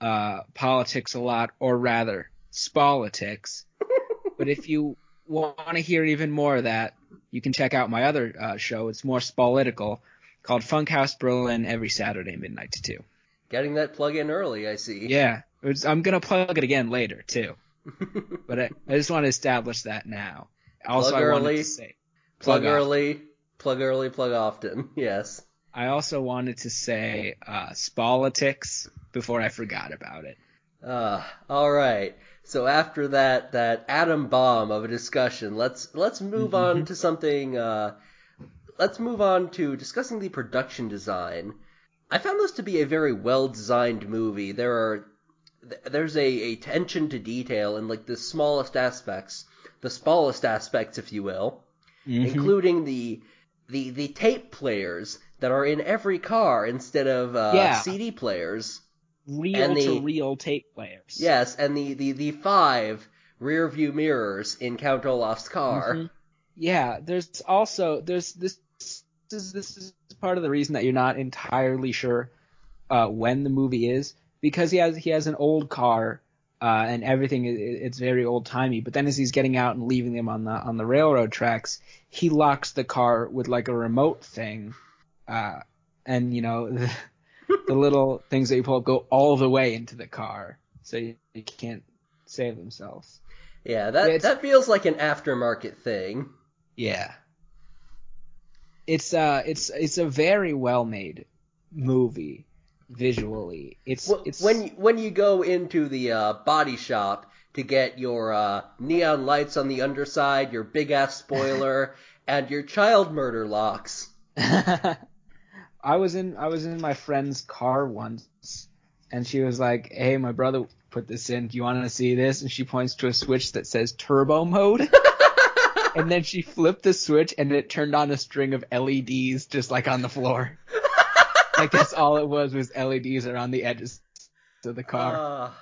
uh, politics a lot, or rather, spolitics. (laughs) but if you want to hear even more of that, you can check out my other uh, show. It's more spolitical, called Funkhouse Berlin every Saturday midnight to two. Getting that plug in early, I see. Yeah, it's, I'm gonna plug it again later too, (laughs) but I, I just want to establish that now. Also, Plug I wanted early, to say plug plug off. early, plug early, plug often. (laughs) Yes. I also wanted to say uh, Spolitics before I forgot about it. Uh, all right. So after that that atom bomb of a discussion, let's let's move on to something. Uh, let's move on to discussing the production design. I found this to be a very well designed movie. There are there's a, a attention to detail in like the smallest aspects, the smallest aspects, if you will, including the the the tape players that are in every car instead of uh, Yeah. CD players. Real And the- to real tape players. Yes, and the, the, the five rear view mirrors in Count Olaf's car. Mhm. Yeah, there's also there's this is this is part of the reason that you're not entirely sure uh, when the movie is because he has he has an old car uh, and everything it's very old timey. But then as he's getting out and leaving them on the on the railroad tracks, he locks the car with like a remote thing, uh, and you know (laughs) the, the little things that you pull up go all the way into the car, so you, you can't save themselves. Yeah, that it's- that feels like an aftermarket thing. Yeah. It's uh it's it's a very well made movie visually. It's Wh- it's When you, when you go into the uh, body shop to get your uh, neon lights on the underside, your big ass spoiler, (laughs) and your child murder locks. (laughs) I was in I was in my friend's car once and she was like, "Hey, my brother put this in. Do you want to see this?" And she points to a switch that says turbo mode. (laughs) and then she flipped the switch and it turned on a string of LEDs just like on the floor. (laughs) like that's all it was was LEDs around the edges of the car. Ah,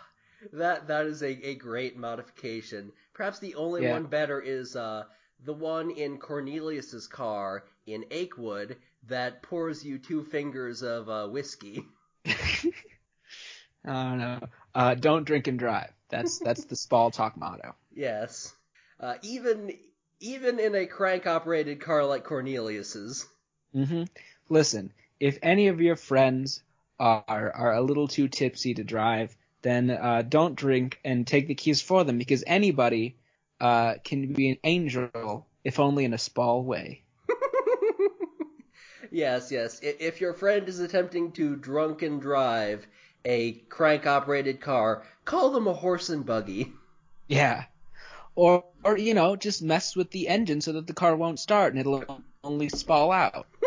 that that is a, a great modification. Perhaps the only Yeah. one better is uh, the one in Cornelius's car in Akewood that pours you two fingers of uh, whiskey. (laughs) I don't know. Uh, don't drink and drive. That's that's the Spall Talk motto. Yes. Uh, even even in a crank operated car like Cornelius's. hmm Listen, if any of your friends are are a little too tipsy to drive, then uh, don't drink and take the keys for them because anybody uh, can be an angel if only in a Spall way. (laughs) Yes, yes. If your friend is attempting to drunk and drive a crank operated car, call them a horse and buggy. (laughs) Yeah. Or or you know just mess with the engine so that the car won't start and it'll only spall out. (laughs)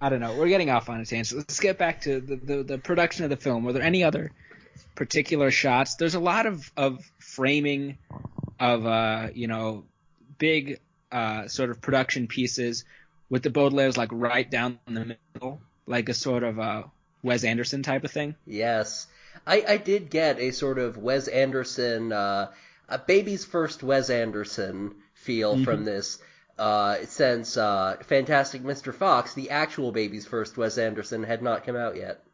I don't know. We're getting off on a tangent. Let's get back to the, the, the production of the film. Were there any other particular shots? There's a lot of, of framing of uh, you know, big uh, sort of production pieces with the Baudelaires like right down the middle, like a sort of a Wes Anderson type of thing. Yes. I, I did get a sort of Wes Anderson, uh, a baby's first Wes Anderson feel from this, uh, since, uh, Fantastic Mr. Fox, the actual baby's first Wes Anderson, had not come out yet.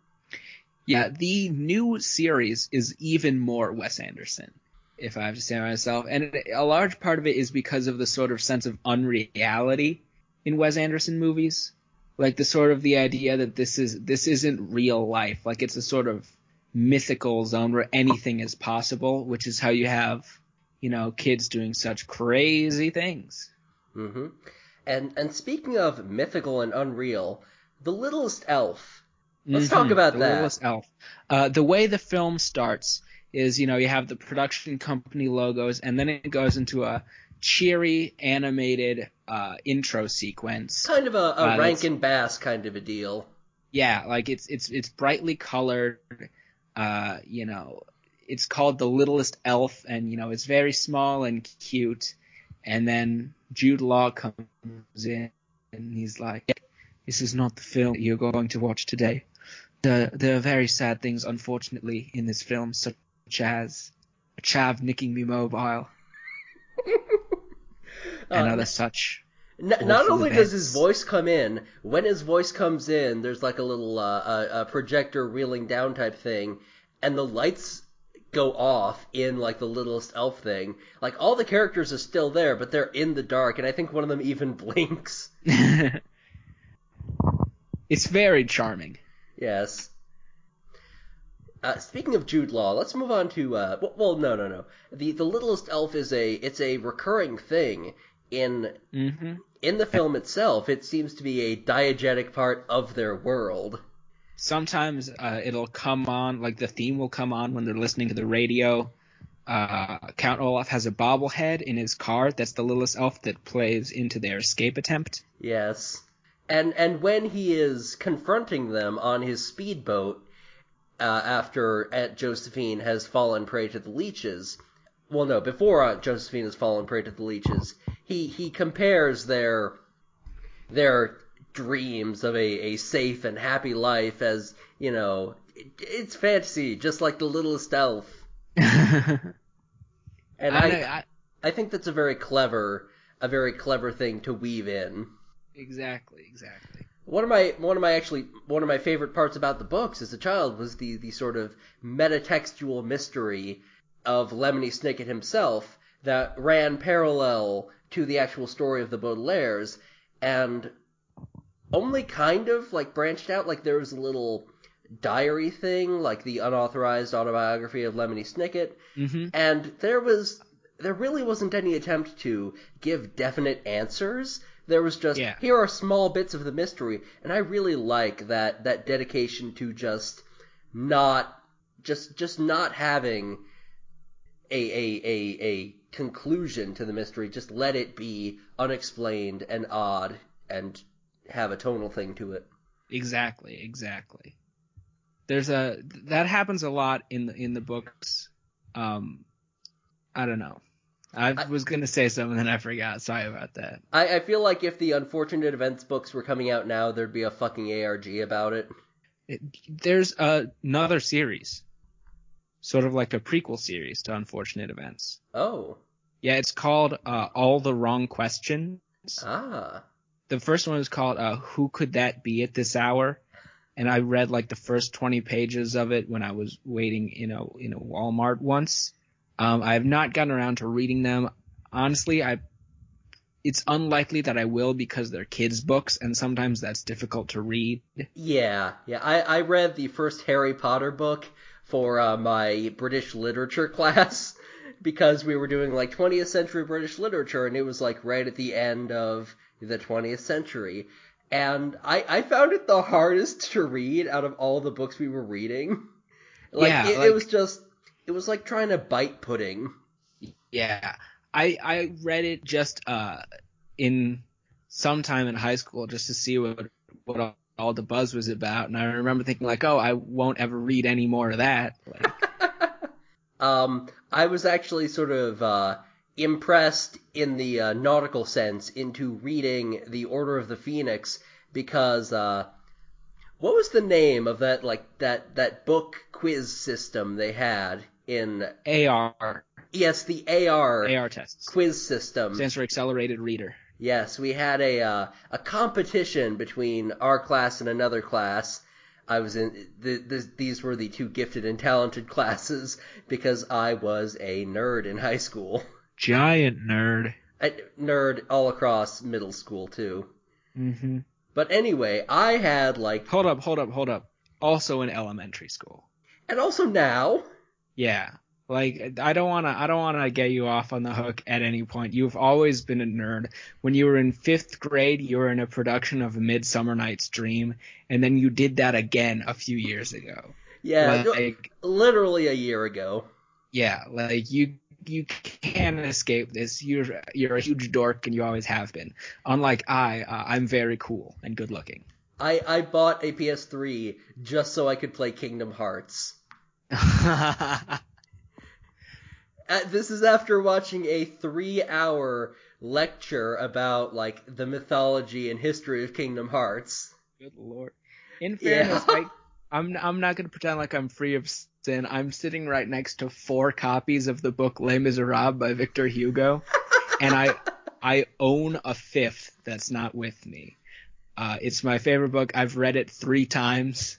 Yeah, the new series is even more Wes Anderson, if I have to say myself. And a large part of it is because of the sort of sense of unreality in Wes Anderson movies. Like the sort of the idea that this is this isn't real life. Like it's a sort of mythical zone where anything is possible, which is how you have, you know, kids doing such crazy things. Mm-hmm. And, and speaking of mythical and unreal, The Littlest Elf. Let's talk Mhm, about the that. Littlest Elf. Uh, the way the film starts is, you know, you have the production company logos, and then it goes into a cheery animated uh, intro sequence. Kind of a, a Uh, Rankin Bass kind of a deal. Yeah, like it's it's it's brightly colored. Uh, you know, it's called the Littlest Elf, and you know it's very small and cute. And then Jude Law comes in, and he's like, "This is not the film you're going to watch today. There, there are very sad things, unfortunately, in this film, such as a chav nicking me mobile (laughs) and Uh, other such." N- not only does his voice come in, when his voice comes in, there's like a little uh, a, a projector reeling down type thing, and the lights go off in like the littlest elf thing. Like all the characters are still there, but they're in the dark, and I think one of them even (laughs) blinks. (laughs) it's very charming. Yes. Uh, speaking of Jude Law, let's move on to uh, well, no, no, no. The the littlest elf is a it's a recurring thing in hmm in the film itself. It seems to be a diegetic part of their world. Sometimes uh, it'll come on, like the theme will come on when they're listening to the radio. Uh, Count Olaf has a bobblehead in his car that's the littlest elf that plays into their escape attempt. Yes. And and when he is confronting them on his speedboat uh, after Aunt Josephine has fallen prey to the leeches, well, no, before Aunt Josephine has fallen prey to the leeches, he he compares their their dreams of a, a safe and happy life as you know it, it's fantasy, just like the littlest elf. (laughs) And I I, know- I- I think that's a very clever a very clever thing to weave in. Exactly, exactly. One of my one of my actually one of my favorite parts about the books as a child was the the sort of metatextual mystery of Lemony Snicket himself that ran parallel to the actual story of the Baudelaires and only kind of like branched out. Like there was a little diary thing like the unauthorized autobiography of Lemony Snicket. Hmm and there was there really wasn't any attempt to give definite answers there was just Yeah. here are small bits of the mystery and i really like that that dedication to just not just just not having a a a a conclusion to the mystery just let it be unexplained and odd and have a tonal thing to it Exactly, exactly. There's a that happens a lot in the in the books. Um, I don't know. I, I- was gonna say something and I forgot. Sorry about that. I, I feel like if the unfortunate events books were coming out now there'd be a fucking arg about it It, there's another series, sort of like a prequel series to Unfortunate Events. oh Yeah, it's called uh, All the Wrong Questions. ah The first one is called uh, Who Could That Be at This Hour? And I read like the first 20 pages of it when I was waiting in a in a Walmart once. Um, I have not gotten around to reading them. Honestly, I it's unlikely that I will because they're kids books and sometimes that's difficult to read. Yeah, yeah. I, I read the first Harry Potter book for uh, my British literature (laughs) class because we were doing like 20th century British literature and it was like right at the end of the 20th century. And I, I found it the hardest to read out of all the books we were reading. Like, Yeah, it, it was just, it was like trying to bite pudding. Yeah, I I read it just uh in sometime in high school just to see what what all, the buzz was about, and I remember thinking like, oh, I won't ever read any more of that. Like, (laughs) um, I was actually sort of uh, impressed in the uh, nautical sense into reading the Order of the Phoenix because uh, what was the name of that like that that book quiz system they had in AR yes the AR, AR tests quiz system stands for Accelerated Reader. Yes, we had a uh, a competition between our class and another class. I was in the, the, these were the two gifted and talented (laughs) classes because I was a nerd in high school. Giant nerd. A nerd all across middle school too. hmm But anyway, I had like Hold up, hold up, hold up. Also in elementary school. and also now Yeah. Like I don't want to I don't want to get you off on the hook at any point. You've always been a nerd. When you were in 5th grade, you were in a production of Midsummer Night's Dream and then you did that again a few years ago. yeah, Like literally a year ago. yeah, like you you can't escape this. You're you're a huge dork and you always have been. Unlike I, uh, I'm very cool and good looking. I I bought a PS3 just so I could play Kingdom Hearts. This is after watching a three-hour lecture about like the mythology and history of Kingdom Hearts. Good lord. In Yeah. fairness, I, I'm I'm not gonna pretend like I'm free of sin. I'm sitting right next to four copies of the book Les Miserables by Victor Hugo, and I (laughs) I own a fifth that's not with me. Uh, it's my favorite book. I've read it three times.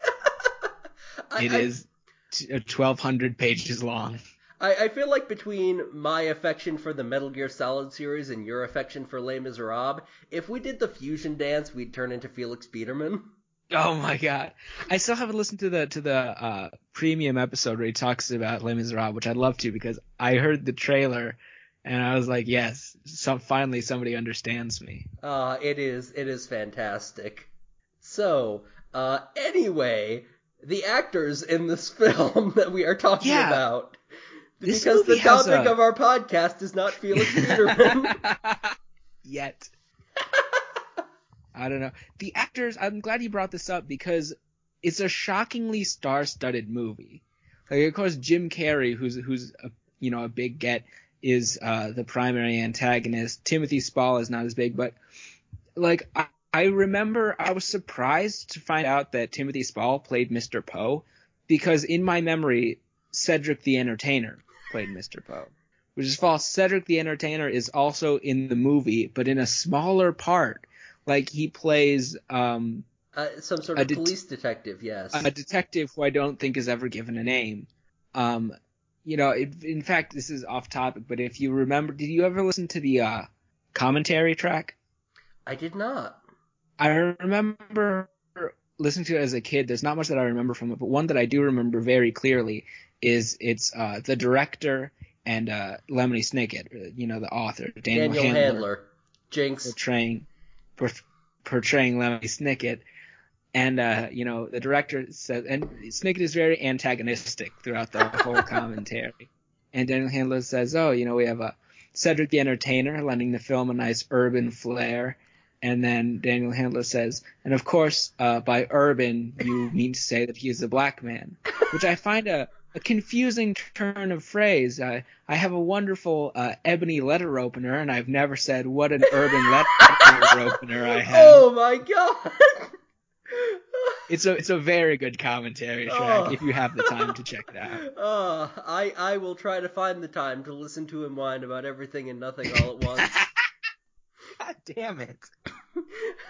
(laughs) I, It is t- uh, 1200 pages long. I, I feel like between my affection for the Metal Gear Solid series and your affection for Les Miserables, if we did the fusion dance, we'd turn into Felix Biederman. Oh my god. I still haven't listened to the to the uh premium episode where he talks about Les Miserables, which I'd love to because I heard the trailer and I was like, yes, some finally somebody understands me. Uh, it is it is fantastic. So, uh, anyway, the actors in this (laughs) film that we are talking Yeah. about, This because the topic a- of our podcast is not Felix Biederman. (laughs) Yet. I don't know. The actors, I'm glad you brought this up because it's a shockingly star-studded movie. Like, of course, Jim Carrey, who's who's a, you know a big get, is uh, the primary antagonist. Timothy Spall is not as big, but like I, I remember, I was surprised to find out that Timothy Spall played Mr. Poe because in my memory, Cedric the Entertainer played Mr. Poe which is false. Cedric the Entertainer is also in the movie, but in a smaller part. Like he plays um, uh, some sort of det- police detective, yes. a detective who I don't think is ever given a name. Um, you know, it, in fact, this is off topic, but if you remember, did you ever listen to the uh, commentary track? I did not. I remember listening to it as a kid. There's not much that I remember from it, but one that I do remember very clearly is it's uh, the director and uh, Lemony Snicket, uh, you know, the author, Daniel, Daniel Handler. Handler. Jinx. portraying por- portraying Lemony Snicket. And uh, you know, the director says and Snicket is very antagonistic throughout the whole (laughs) commentary. And Daniel Handler says, "Oh, you know, we have a Cedric the Entertainer lending the film a nice urban flair." And then Daniel Handler says, and of course, uh, by urban, you (laughs) mean to say that he is a black man, which I find a, a confusing turn of phrase. I, I have a wonderful uh, ebony letter opener, and I've never said what an urban letter (laughs) opener I have. Oh my god! (laughs) It's a it's a very good commentary track Oh. if you have the time to check it out. Uh, I I will try to find the time to listen to him whine about everything and nothing all at once. God damn it!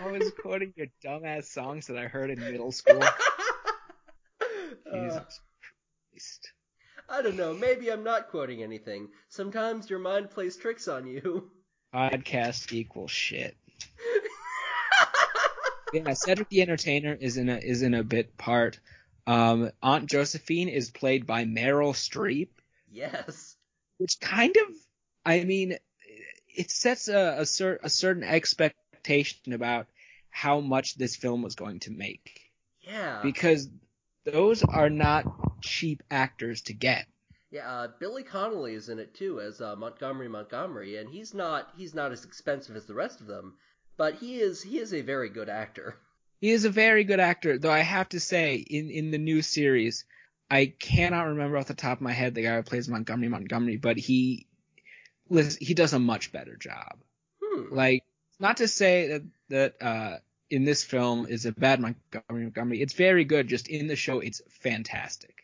I was (laughs) quoting your dumbass songs that I heard in middle school. Uh, (laughs) Jesus Christ. I don't know. Maybe I'm not quoting anything. Sometimes your mind plays tricks on you. Podcast equals shit. (laughs) Yeah, Cedric the Entertainer is in a is in a bit part. Um, Aunt Josephine is played by Meryl Streep, yes. which kind of, I mean, it sets a a, cer- a certain expectation about how much this film was going to make Yeah. because those are not cheap actors to get. Yeah, uh, Billy Connolly is in it too as uh, Montgomery Montgomery, and he's not he's not as expensive as the rest of them, but he is he is a very good actor. (laughs) He is a very good actor, though I have to say, in, in the new series, I cannot remember off the top of my head the guy who plays Montgomery Montgomery, but he he does a much better job. Hmm. Like, not to say that that uh, in this film is a bad Montgomery Montgomery. It's very good. Just in the show, it's fantastic.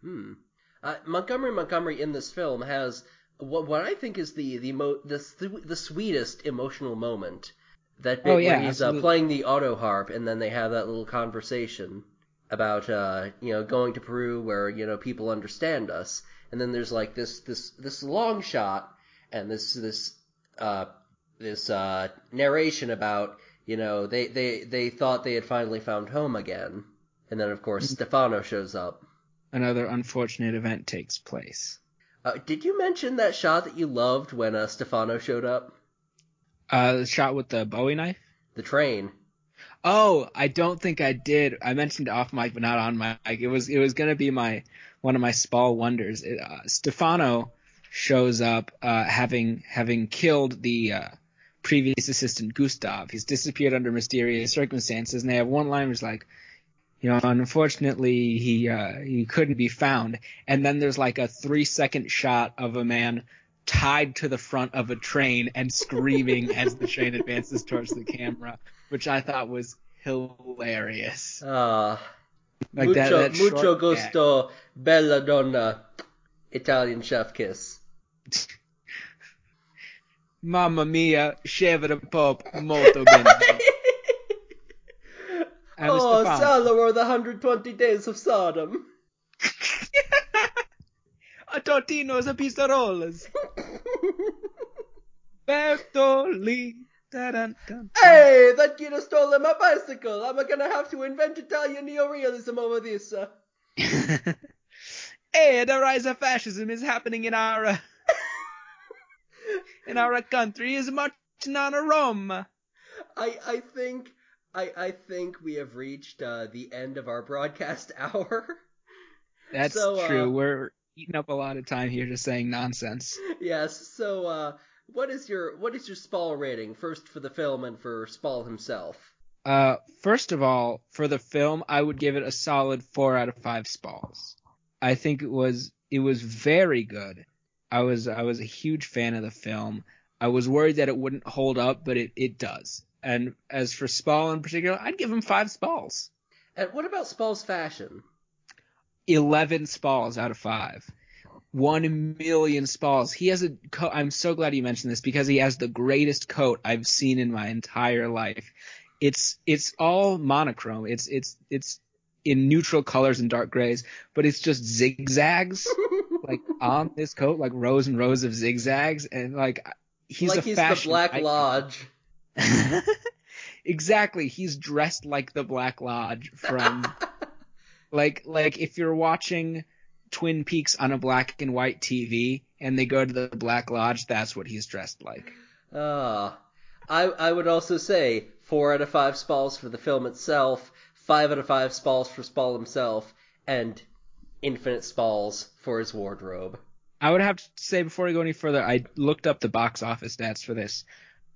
Hmm. Uh, Montgomery Montgomery in this film has what what I think is the the mo- the the sweetest emotional moment. That bit Oh, yeah, where he's uh, playing the auto harp, and then they have that little conversation about uh, you know going to Peru where you know people understand us, and then there's like this this this long shot and this this uh this uh narration about you know they they they thought they had finally found home again, and then of course Mm-hmm. Stefano shows up. Another unfortunate event takes place. Uh, did you mention that shot that you loved when uh, Stefano showed up? Uh, the shot with the Bowie knife. The train. Oh, I don't think I did. I mentioned off mic, but not on mic. It was it was gonna be my one of my small wonders. It, uh, Stefano shows up, uh, having having killed the uh, previous assistant Gustav. He's disappeared under mysterious circumstances, and they have one line which is like, you know, unfortunately he uh, he couldn't be found. And then there's like a three second shot of a man tied to the front of a train and screaming (laughs) as the train advances towards the camera, which I thought was hilarious. Ah, Like mucho, that, that mucho gusto, bella donna. Italian chef kiss. (laughs) Mamma mia, sceva de pop, molto bene. (laughs) Oh. Salo or the 120 days of Sodom. Tino's (laughs) a pistolas. Bertoli. Hey, that kid has stolen my bicycle. I'm gonna have to invent Italian neorealism over this. (laughs) Hey, the rise of fascism is happening in our uh, in our country. Is much on a Rome. I I think I I think we have reached uh, the end of our broadcast (laughs) hour. That's So, uh, true. We're eating up a lot of time here just saying nonsense. yes. So uh, what is your what is your Spall rating? First for the film and for Spall himself. Uh, first of all, for the film, I would give it a solid four out of five spalls. I think it was it was very good. I was I was a huge fan of the film. I was worried that it wouldn't hold up, but it, it does. And as for Spall in particular, I'd give him five spalls. And what about Spall's fashion? 11 spalls out of five. One million spalls. He has a coat. I'm so glad you mentioned this because he has the greatest coat I've seen in my entire life. It's, it's all monochrome. It's, it's, it's in neutral colors and dark grays, but it's just zigzags, (laughs) like on this coat, like rows and rows of zigzags. And like, he's like a he's the Black icon. Lodge. (laughs) exactly. He's dressed like the Black Lodge from (laughs) like like if you're watching Twin Peaks on a black and white TV and they go to the Black Lodge, that's what he's dressed like. Ah, I I would also say four out of five Spalls for the film itself, five out of five Spalls for Spall himself, and infinite Spalls for his wardrobe. I would have to say before we go any further, I looked up the box office stats for this.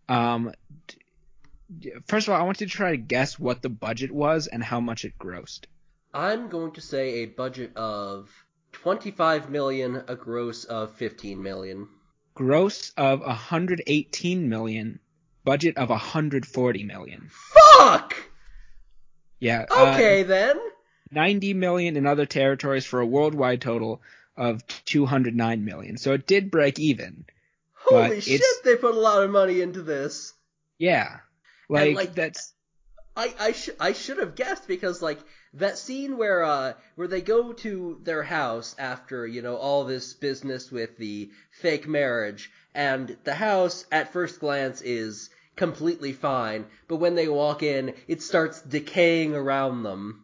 Um, first of all, I want you to try to guess what the budget was and how much it grossed. I'm going to say a budget of 25 million, a gross of 15 million. Gross of 118 million, budget of 140 million. Fuck! Yeah. uh, Okay then. 90 million in other territories for a worldwide total of 209 million. So it did break even. Holy shit, they put a lot of money into this. Yeah. Like, like- that's I I should I should have guessed because like that scene where uh where they go to their house after you know all this business with the fake marriage and the house at first glance is completely fine but when they walk in it starts decaying around them.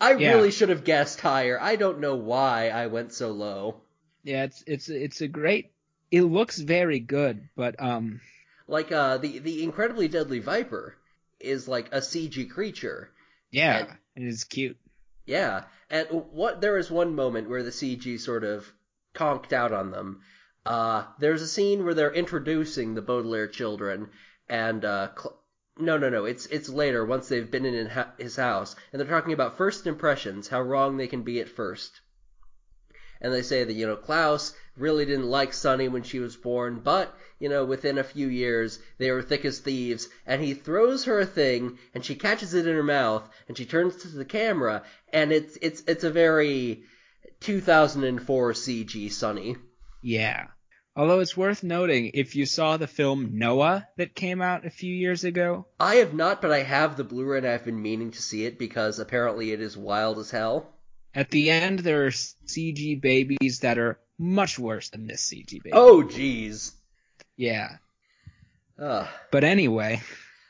I Yeah. really should have guessed higher. I don't know why I went so low. yeah, it's it's it's a great it looks very good, but um Like uh the the incredibly deadly viper is like a CG creature. yeah, And- it is cute. Yeah, and what there is one moment where the CG sort of conked out on them. Uh, there's a scene where they're introducing the Baudelaire children, and uh, Cl- no, no, no, it's it's later once they've been in his house, and they're talking about first impressions, how wrong they can be at first. And they say that you know Klaus really didn't like Sunny when she was born, but you know within a few years they were thick as thieves, and he throws her a thing, and she catches it in her mouth, and she turns to the camera, and it's it's it's a very 2004 CG Sunny. Yeah. Although it's worth noting, if you saw the film Noah that came out a few years ago, I have not, but I have the Blu-ray, and I've been meaning to see it because apparently it is wild as hell. at the end there are CG babies that are much worse than this CG baby. Oh, jeez. Yeah. Uh, But anyway,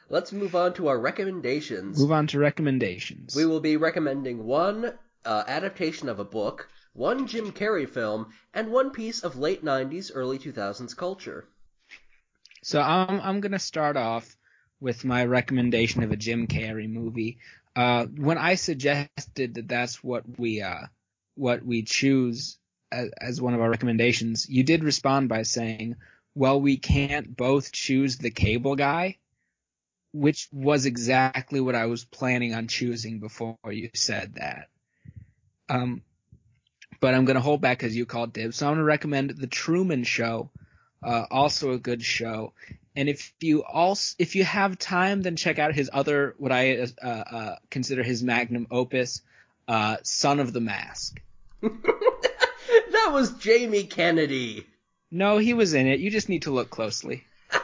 let's move on to our recommendations. move on to recommendations. We will be recommending one uh, adaptation of a book, one Jim Carrey film, and one piece of late 90s, early 2000s culture. So I'm I'm gonna start off with my recommendation of a Jim Carrey movie. Uh, when I suggested that that's what we uh what we choose as, as one of our recommendations, you did respond by saying, "Well, we can't both choose the Cable Guy," which was exactly what I was planning on choosing before you said that. Um, but I'm gonna hold back because you called dibs. So I'm gonna recommend The Truman Show. Uh, also a good show. And if you also if you have time, then check out his other what I uh, uh, consider his magnum opus, uh, Son of the Mask. (laughs) that was Jamie Kennedy. No, he was in it. You just need to look closely. (laughs)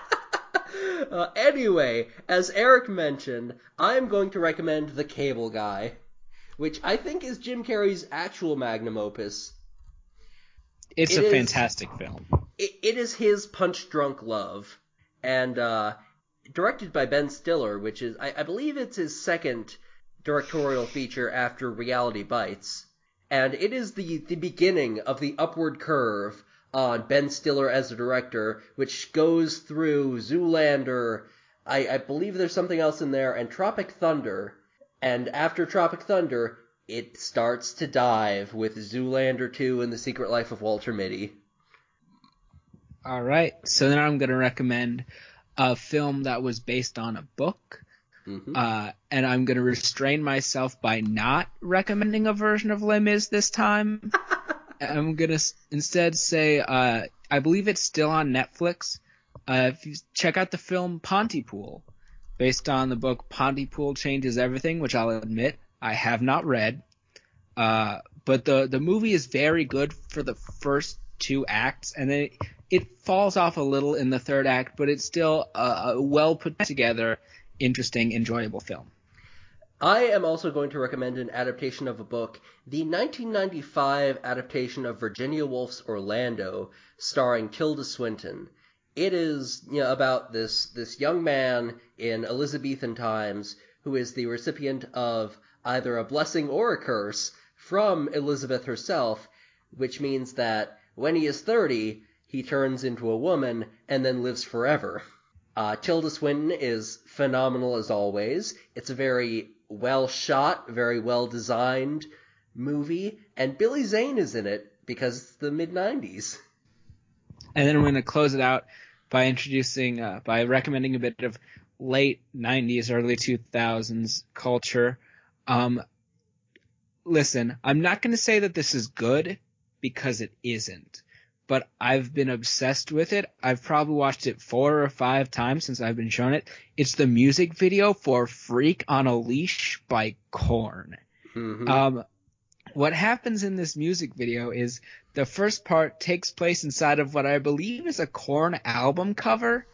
Uh, anyway, as Eric mentioned, I'm going to recommend The Cable Guy, which I think is Jim Carrey's actual magnum opus. It's It a is- fantastic film. it, it is his punch drunk love and uh, directed by ben stiller which is I, I believe it's his second directorial feature after reality bites and it is the, the beginning of the upward curve on ben stiller as a director which goes through zoolander I, I believe there's something else in there and tropic thunder and after tropic thunder it starts to dive with zoolander 2 and the secret life of walter mitty All right. So then I'm going to recommend a film that was based on a book. Mhm. Uh, and I'm going to restrain myself by not recommending a version of Les Mis this time. (laughs) I'm going to instead say, uh, I believe it's still on Netflix. Uh, if you check out the film Pontypool, based on the book Pontypool Changes Everything, which I'll admit I have not read. Uh, but the, the movie is very good for the first two acts, and then it, it falls off a little in the third act, but it's still a, a well put together, interesting, enjoyable film. I am also going to recommend an adaptation of a book, the 1995 adaptation of Virginia Woolf's Orlando, starring Tilda Swinton. It is you know, about this this young man in Elizabethan times who is the recipient of either a blessing or a curse from Elizabeth herself, which means that when he is 30, he turns into a woman and then lives forever. Uh, Tilda Swinton is phenomenal as always. It's a very well shot, very well designed movie, and Billy Zane is in it because it's the mid 90s. And then I'm going to close it out by introducing, uh, by recommending a bit of late 90s, early 2000s culture. Um, listen, I'm not going to say that this is good because it isn't, but I've been obsessed with it. I've probably watched it four or five times since I've been shown it. It's the music video for Freak on a Leash by Korn. Mhm. Um, what happens in this music video is the first part takes place inside of what I believe is a Korn album cover.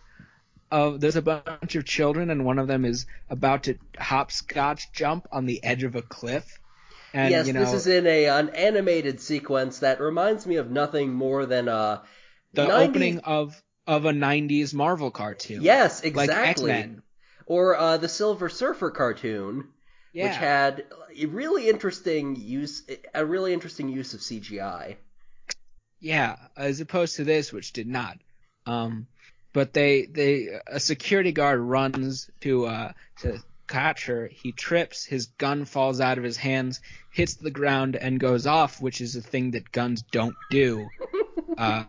Of there's a bunch of children and one of them is about to hopscotch jump on the edge of a cliff. And yes, you know this is in a an animated sequence that reminds me of nothing more than uh the 90 opening of of a 90s Marvel cartoon. Yes, exactly. like. X-Men. Or uh, the Silver Surfer cartoon, Yeah. which had a really interesting use, a really interesting use of CGI. Yeah, as opposed to this, which did not. Um, but they they a security guard runs to uh to catch her. He trips, his gun falls out of his hands, hits the ground, and goes off, which is a thing that guns don't do. (laughs) uh,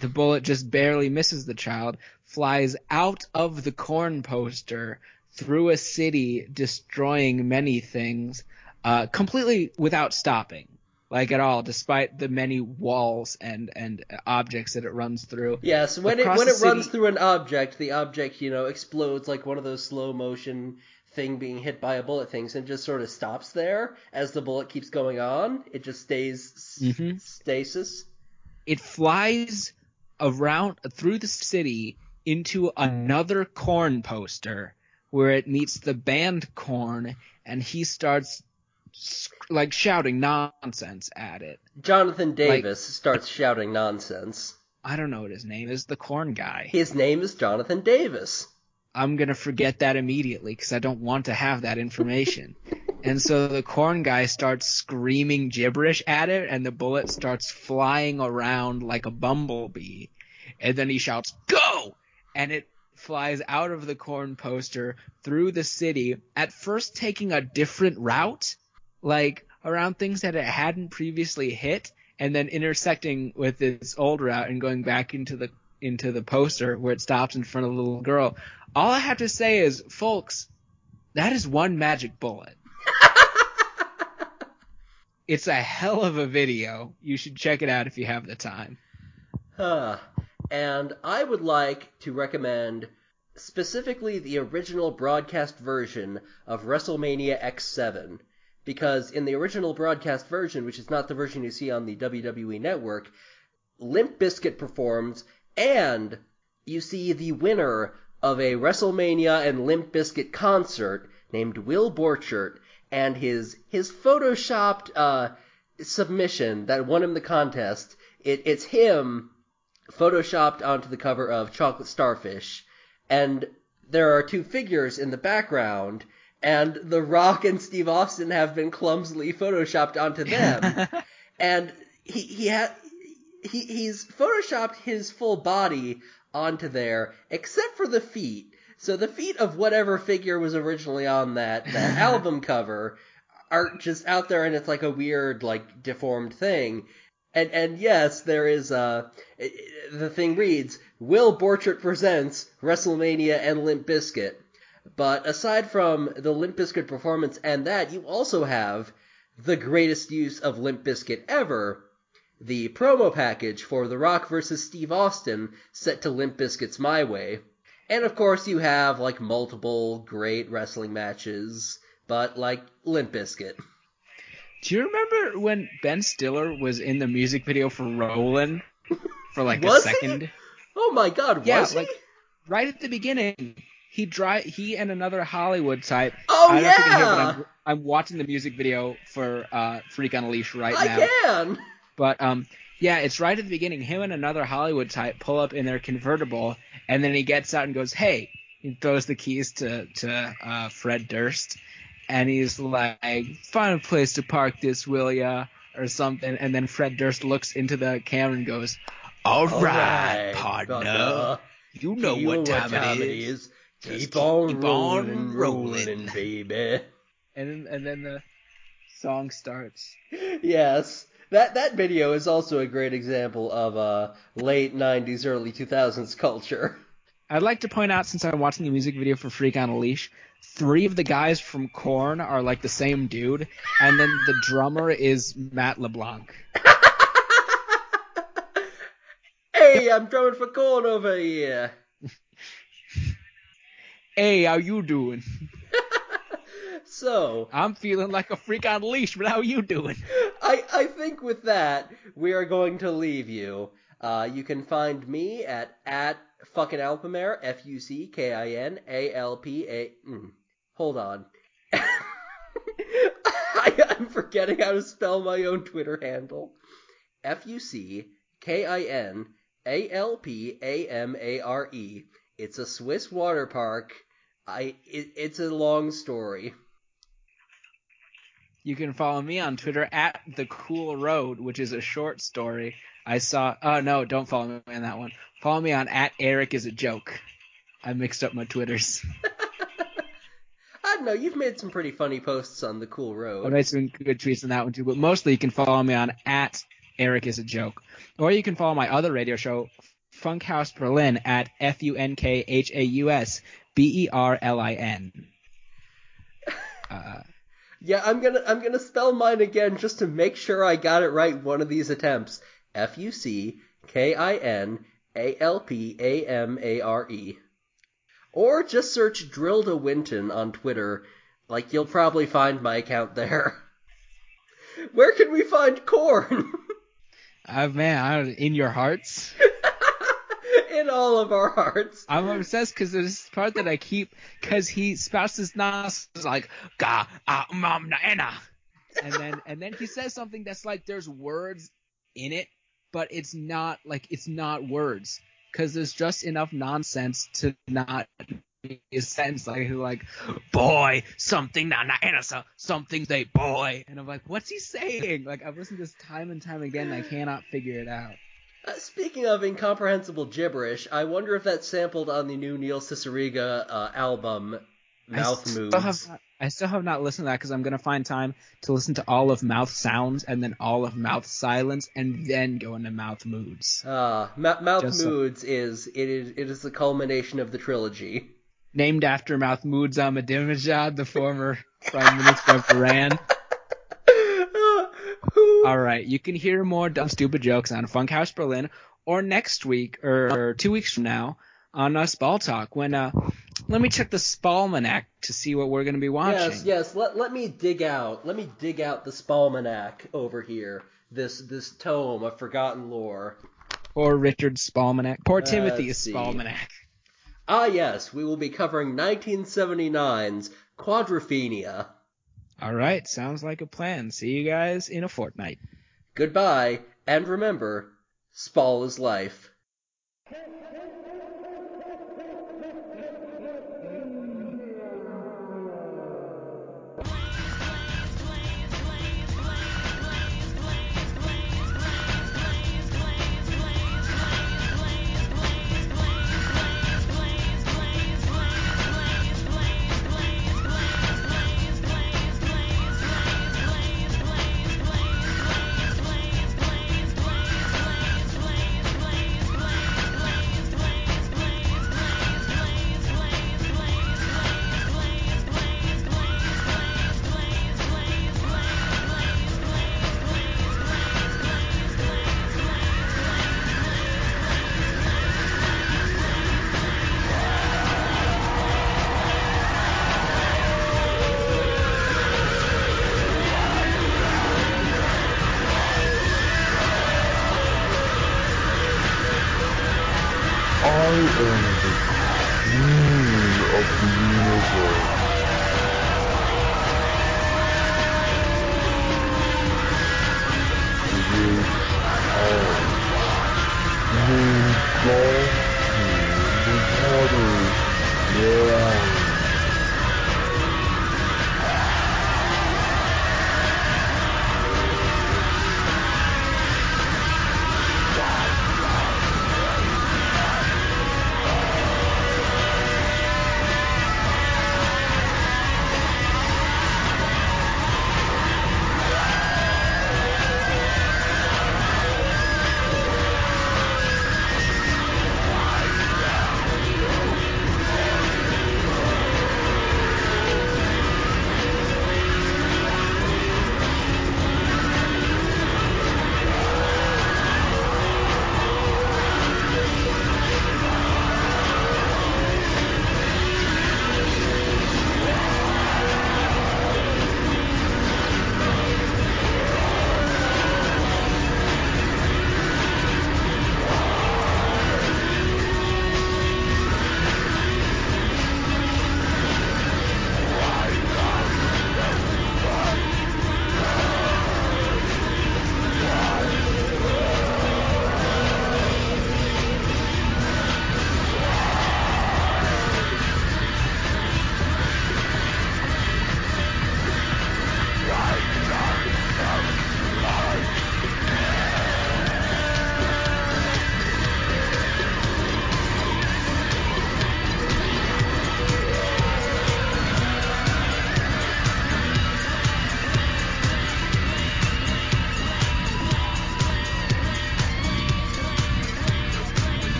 the bullet just barely misses the child, flies out of the Korn poster through a city, destroying many things, uh, completely without stopping like at all, despite the many walls and and objects that it runs through. Yes, when it when it runs through an object, the object you know explodes like one of those slow motion thing being hit by a bullet things, and just sort of stops there as the bullet keeps going on. It just stays Mhm. stasis. It flies around through the city into another Korn poster where it meets the band Korn, and he starts like shouting nonsense at it. Jonathan Davis starts shouting nonsense. I don't know what his name is, the Korn guy. His name is Jonathan Davis. I'm gonna forget that immediately because I don't want to have that information. (laughs) and so the Korn guy starts screaming gibberish at it, and the bullet starts flying around like a bumblebee. And then he shouts, "Go!" and it flies out of the Korn poster through the city. At first, taking a different route, like around things that it hadn't previously hit, and then intersecting with its old route and going back into the into the poster where it stops in front of the little girl. All I have to say is, folks, that is one magic bullet. (laughs) it's a hell of a video. You should check it out if you have the time. Huh. And I would like to recommend specifically the original broadcast version of WrestleMania X7. Because in the original broadcast version, which is not the version you see on the WWE network, Limp Bizkit performs, and you see the winner of a WrestleMania and Limp Bizkit concert named Will Borchert, and his his photoshopped uh, submission that won him the contest it, it's him photoshopped onto the cover of Chocolate Starfish, and there are two figures in the background, and The Rock and Steve Austin have been clumsily photoshopped onto them, (laughs) and he he had he he's photoshopped his full body onto there, except for the feet. So the feet of whatever figure was originally on that that (laughs) album cover are just out there, and it's like a weird like deformed thing. And and yes, there is uh the thing reads Will Borchardt presents WrestleMania and Limp Bizkit. But aside from the Limp Bizkit performance and that, you also have the greatest use of Limp Bizkit ever, the promo package for The Rock versus Steve Austin set to Limp Bizkit's My Way. And of course you have like multiple great wrestling matches, but like Limp Bizkit. (laughs) Do you remember when Ben Stiller was in the music video for Rollin' for like Was a he? second? Oh my god, Yeah, was he? like right at the beginning, he dri he and another Hollywood type. Oh, I don't know if you can hear, but yeah! I'm, I'm watching the music video for uh, Freak on a Leash right I now. can. But um, yeah, it's right at the beginning. Him and another Hollywood type pull up in their convertible, and then he gets out and goes, "Hey!" He throws the keys to to uh, Fred Durst, and he's like, "Find a place to park this, will ya?" or something. And then Fred Durst looks into the camera and goes, "All All right, right, partner, you know You what time, it is." Keep, Just on keep rolling, on rolling, rolling. baby. And then, and then the song starts. Yes. That that video is also a great example of uh, late '90s, early 2000s culture. I'd like to point out, since I'm watching the music video for Freak on a Leash, three of the guys from Korn are like the same dude, and then the drummer is Matt LeBlanc. (laughs) hey, I'm drumming for Korn over here. (laughs) Hey, how you doing? (laughs) So, I'm feeling like a freak on leash, but how you doing? I I think with that we are going to leave you. Uh, you can find me at at fucking F U C K I N A L P A. mm, Hold on. (laughs) I, I'm forgetting how to spell my own Twitter handle. F U C K I N A L P A M A R E. It's a Swiss water park. I it, it's a long story. You can follow me on Twitter at the Cool Road, which is a short story. I saw. Oh no, don't follow me on that one. Follow me on at Eric is a joke. I mixed up my Twitters. (laughs) I don't know. You've made some pretty funny posts on the cool road. I made some good tweets on that one too, but mostly you can follow me on at Eric is a joke, or you can follow my other radio show, Funkhaus Berlin, at F U N K H A U S B E R L I N. Uh, (laughs) Yeah, I'm gonna I'm gonna spell mine again just to make sure I got it right one of these attempts. F U C K I N A L P A M A R E. Or just search Drill to Winton on Twitter. Like you'll probably find my account there. (laughs) Where can we find Korn? (laughs) uh, man, I don't, in your hearts. (laughs) In all of our hearts. I'm obsessed because there's this part that I keep because he spouts his nostrils like ga ah mom na and then and then he says something that's like there's words in it, but it's not like it's not words because there's just enough nonsense to not be a sentence like like boy something na ena so something they boy, and I'm like what's he saying? Like I've listened to this time and time again, and I cannot figure it out. Uh, speaking of incomprehensible gibberish, I wonder if that's sampled on the new Neil Cicierega uh, album, I Mouth still Moves. have not, I still have not listened to that because I'm gonna find time to listen to all of mouth sounds and then all of mouth silence and then go into mouth moods. Uh, Ma- Mouth Just so- Moods is it is it is the culmination of the trilogy. Named after Mouth Moods Ahmadinejad, the former (laughs) Prime Minister of Iran. (laughs) All right, you can hear more dumb stupid jokes on Funkhaus Berlin or next week or, or two weeks from now on uh, Spall Talk when uh let me check the Spalmanac to see what we're gonna be watching. Yes, yes. Let let me dig out. Let me dig out the Spalmanac over here. This this tome of forgotten lore. Poor Richard Spalmanac. Poor Timothy let's. Spalmanac. Ah, yes. We will be covering 1979's Quadrophenia. All right, sounds like a plan. See you guys in a fortnight. Goodbye, and remember, Spall is life.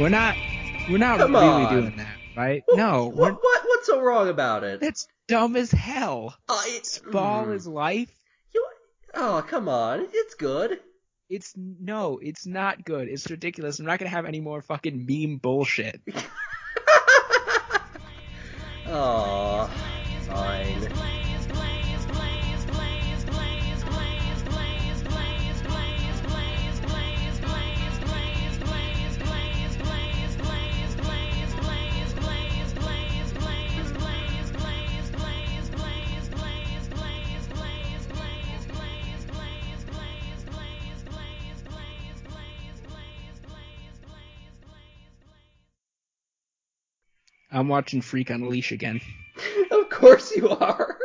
We're not. We're not Come really on. doing that, right? What- no, What, what what's so wrong about it? It's dumb as hell. Uh, it- Spall mm. is life. You, oh, come on. It's good. It's no, it's not good. It's ridiculous. I'm not gonna have any more fucking meme bullshit. (laughs) Aw, fine. I'm watching Freak on a Leash again. (laughs) Of course you are.